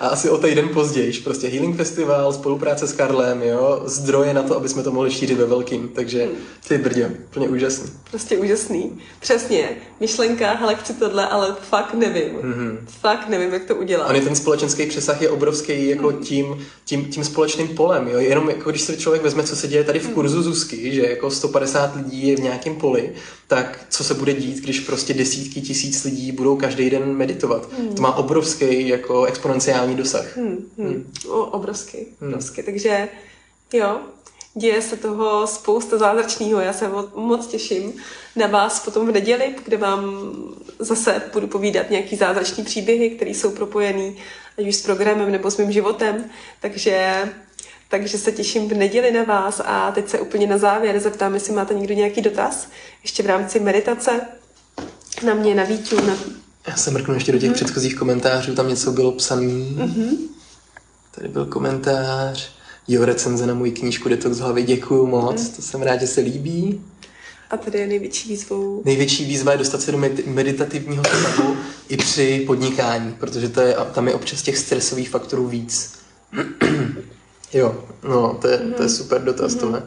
A asi o týden později, prostě Healing Festival, spolupráce s Karlem, jo, zdroje na to, aby jsme to mohli šířit ve velkým. Takže ty brdě, úplně úžasný. Prostě úžasný. Přesně. Myšlenka, hele, chci tohle, ale fakt nevím. Mm-hmm. Fakt nevím, jak to udělat. On je ten společenský přesah je obrovský jako mm. tím, tím, tím společným polem. Jo? Jenom jako když se člověk vezme, co se děje tady v mm. kurzu Zuzky, že jako 150 lidí je v nějakém poli, tak co se bude dít, když prostě desítky tisíc lidí budou každý den meditovat. Hmm. To má obrovský jako exponenciální dosah. Hmm, hmm. Hmm. O, obrovský, hmm. obrovský. Takže jo, děje se toho spousta zázračného. Já se moc těším na vás potom v neděli, kde vám zase budu povídat nějaký zázračný příběhy, které jsou propojený ať už s programem nebo s mým životem. Takže takže se těším v neděli na vás a teď se úplně na závěr zeptám, jestli máte někdo nějaký dotaz, ještě v rámci meditace na mě, na Víťu. Na... Já se mrknu ještě do těch mm. předchozích komentářů, tam něco bylo psané. Mm-hmm. Tady byl komentář. Jo, recenze na moji knížku Detox hlavy, děkuju moc, mm. to jsem rád, že se líbí. A tady je největší výzvou? Největší výzva je dostat se do meditativního stavu i při podnikání, protože to je, tam je občas těch stresových faktorů víc. Jo, no, to je, mm. to je mhm. super dotaz, mm. to ne?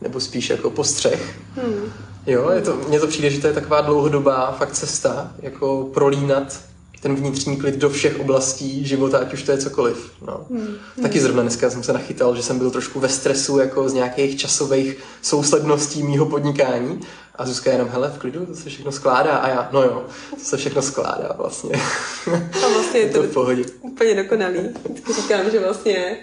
Nebo spíš jako postřeh. Mm. Jo, je to, mně to přijde, že to je taková dlouhodobá fakt cesta, jako prolínat ten vnitřní klid do všech oblastí života, ať už to je cokoliv. No. Hmm. Taky zrovna dneska jsem se nachytal, že jsem byl trošku ve stresu jako z nějakých časových sousledností mýho podnikání a Zuzka jenom, hele, v klidu, to se všechno skládá a já, no jo, to se všechno skládá vlastně. A vlastně je to, to v pohodě. úplně dokonalý. Vždycky říkám, že vlastně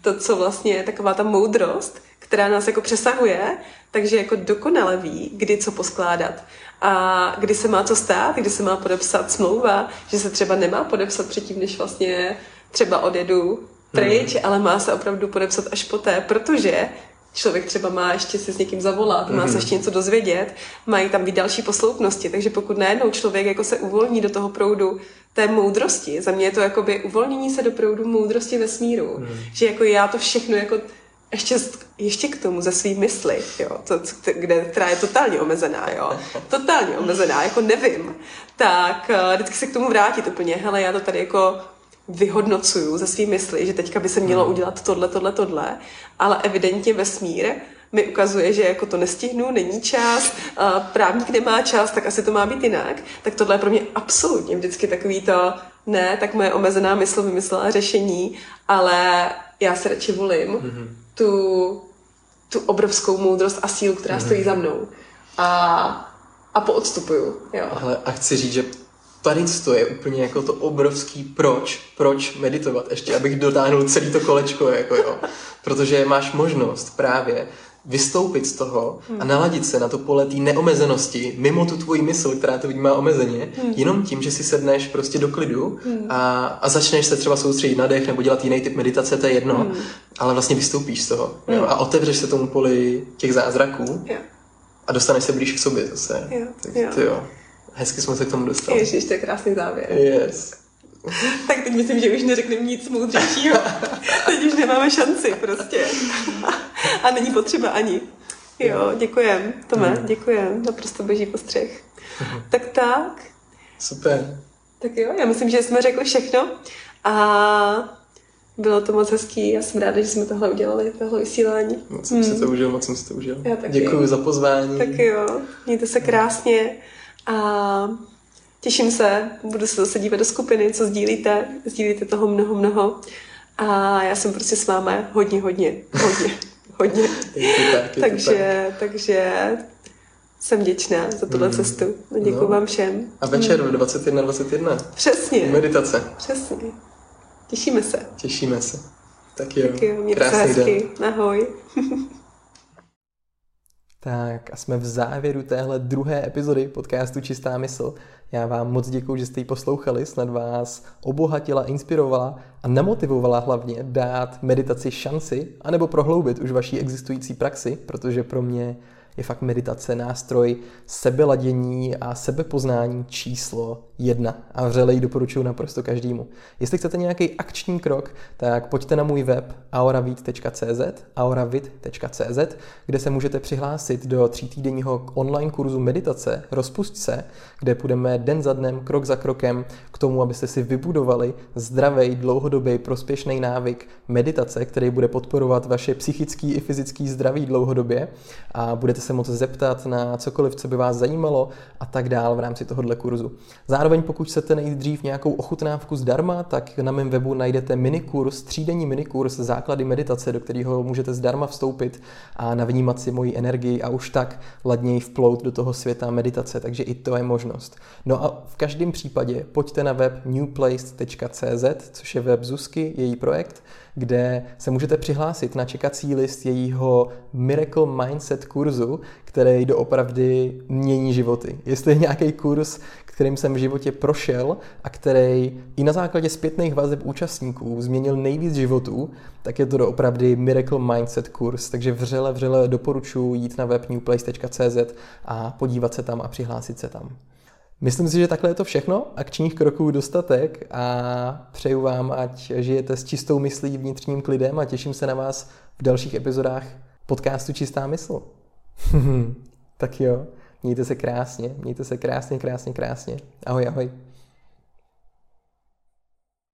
to, co vlastně je taková ta moudrost, která nás jako přesahuje, takže jako dokonale ví, kdy co poskládat a kdy se má co stát, kdy se má podepsat smlouva, že se třeba nemá podepsat předtím, než vlastně třeba odjedu pryč, hmm. ale má se opravdu podepsat až poté, protože člověk třeba má ještě si s někým zavolat, má se hmm. ještě něco dozvědět, mají tam být další posloupnosti, takže pokud najednou člověk jako se uvolní do toho proudu té moudrosti, za mě je to jakoby uvolnění se do proudu moudrosti vesmíru, hmm. že jako já to všechno jako ještě, ještě k tomu ze svý mysli, jo, to, kde, která je totálně omezená, jo, totálně omezená, jako nevím, tak uh, vždycky se k tomu vrátit úplně, hele, já to tady jako vyhodnocuju ze svý mysli, že teďka by se mělo hmm. udělat tohle, tohle, tohle, ale evidentně vesmír mi ukazuje, že jako to nestihnu, není čas, uh, právník nemá čas, tak asi to má být jinak, tak tohle je pro mě absolutně vždycky takový to, ne, tak moje omezená mysl vymyslela řešení, ale já se radši volím. Mm-hmm tu, tu obrovskou moudrost a sílu, která stojí za mnou. A, a poodstupuju. Jo. Ale a chci říct, že tady to je úplně jako to obrovský proč, proč meditovat, ještě abych dotáhnul celý to kolečko, jako jo. Protože máš možnost právě vystoupit z toho hmm. a naladit se na to pole té neomezenosti, mimo tu tvoji mysl, která to vnímá omezeně, hmm. jenom tím, že si sedneš prostě do klidu hmm. a, a začneš se třeba soustředit na dech nebo dělat jiný typ meditace, to je jedno, hmm. ale vlastně vystoupíš z toho hmm. jo, a otevřeš se tomu poli těch zázraků yeah. a dostaneš se blíž k sobě zase. Yeah. Tak yeah. to jo. Hezky jsme se k tomu dostali. Ježiš, to je krásný závěr. Yes. tak teď myslím, že už neřekneme nic moudřejšího. teď už nemáme šanci prostě. A není potřeba ani. Jo, děkujem, Tome, mm. děkujem, naprosto boží postřeh. Tak tak. Super. Tak jo, já myslím, že jsme řekli všechno a bylo to moc hezký. Já jsem ráda, že jsme tohle udělali, tohle vysílání. Moc jsem mm. si to užil, moc jsem si to užil. Děkuji za pozvání. Tak jo, mějte se krásně a těším se, budu se zase dívat do skupiny, co sdílíte, sdílíte toho mnoho, mnoho a já jsem prostě s vámi hodně, hodně, hodně hodně. tak, takže, tak. takže jsem vděčná za tuhle mm. cestu. Děkuji no. vám všem. A večer v 21.21. 21. Přesně. Meditace. Přesně. Těšíme se. Těšíme se. Tak jo. Tak jo, mějte se hezky. Den. Ahoj. Tak a jsme v závěru téhle druhé epizody podcastu Čistá mysl. Já vám moc děkuji, že jste ji poslouchali, snad vás obohatila, inspirovala a nemotivovala hlavně dát meditaci šanci anebo prohloubit už vaší existující praxi, protože pro mě je fakt meditace nástroj sebeladění a sebepoznání číslo jedna. A vřele ji doporučuji naprosto každému. Jestli chcete nějaký akční krok, tak pojďte na můj web auravid.cz, auravid.cz, kde se můžete přihlásit do třítýdenního online kurzu meditace Rozpust se, kde půjdeme den za dnem, krok za krokem k tomu, abyste si vybudovali zdravý, dlouhodobý, prospěšný návyk meditace, který bude podporovat vaše psychický i fyzický zdraví dlouhodobě a budete se moct zeptat na cokoliv, co by vás zajímalo a tak dál v rámci tohohle kurzu. Zároveň pokud chcete nejdřív nějakou ochutnávku zdarma, tak na mém webu najdete minikurs, třídenní minikurs Základy meditace, do kterého můžete zdarma vstoupit a navnímat si moji energii a už tak ladněji vplout do toho světa meditace, takže i to je možnost. No a v každém případě pojďte na web newplace.cz, což je web Zuzky, její projekt, kde se můžete přihlásit na čekací list jejího Miracle Mindset kurzu, který doopravdy mění životy. Jestli je nějaký kurz, kterým jsem v životě prošel a který i na základě zpětných vazeb účastníků změnil nejvíc životů, tak je to doopravdy Miracle Mindset kurz. Takže vřele, vřele doporučuji jít na web newplace.cz a podívat se tam a přihlásit se tam. Myslím si, že takhle je to všechno. Akčních kroků dostatek a přeju vám, ať žijete s čistou myslí, vnitřním klidem a těším se na vás v dalších epizodách podcastu Čistá mysl. tak jo, mějte se krásně, mějte se krásně, krásně, krásně. Ahoj, ahoj.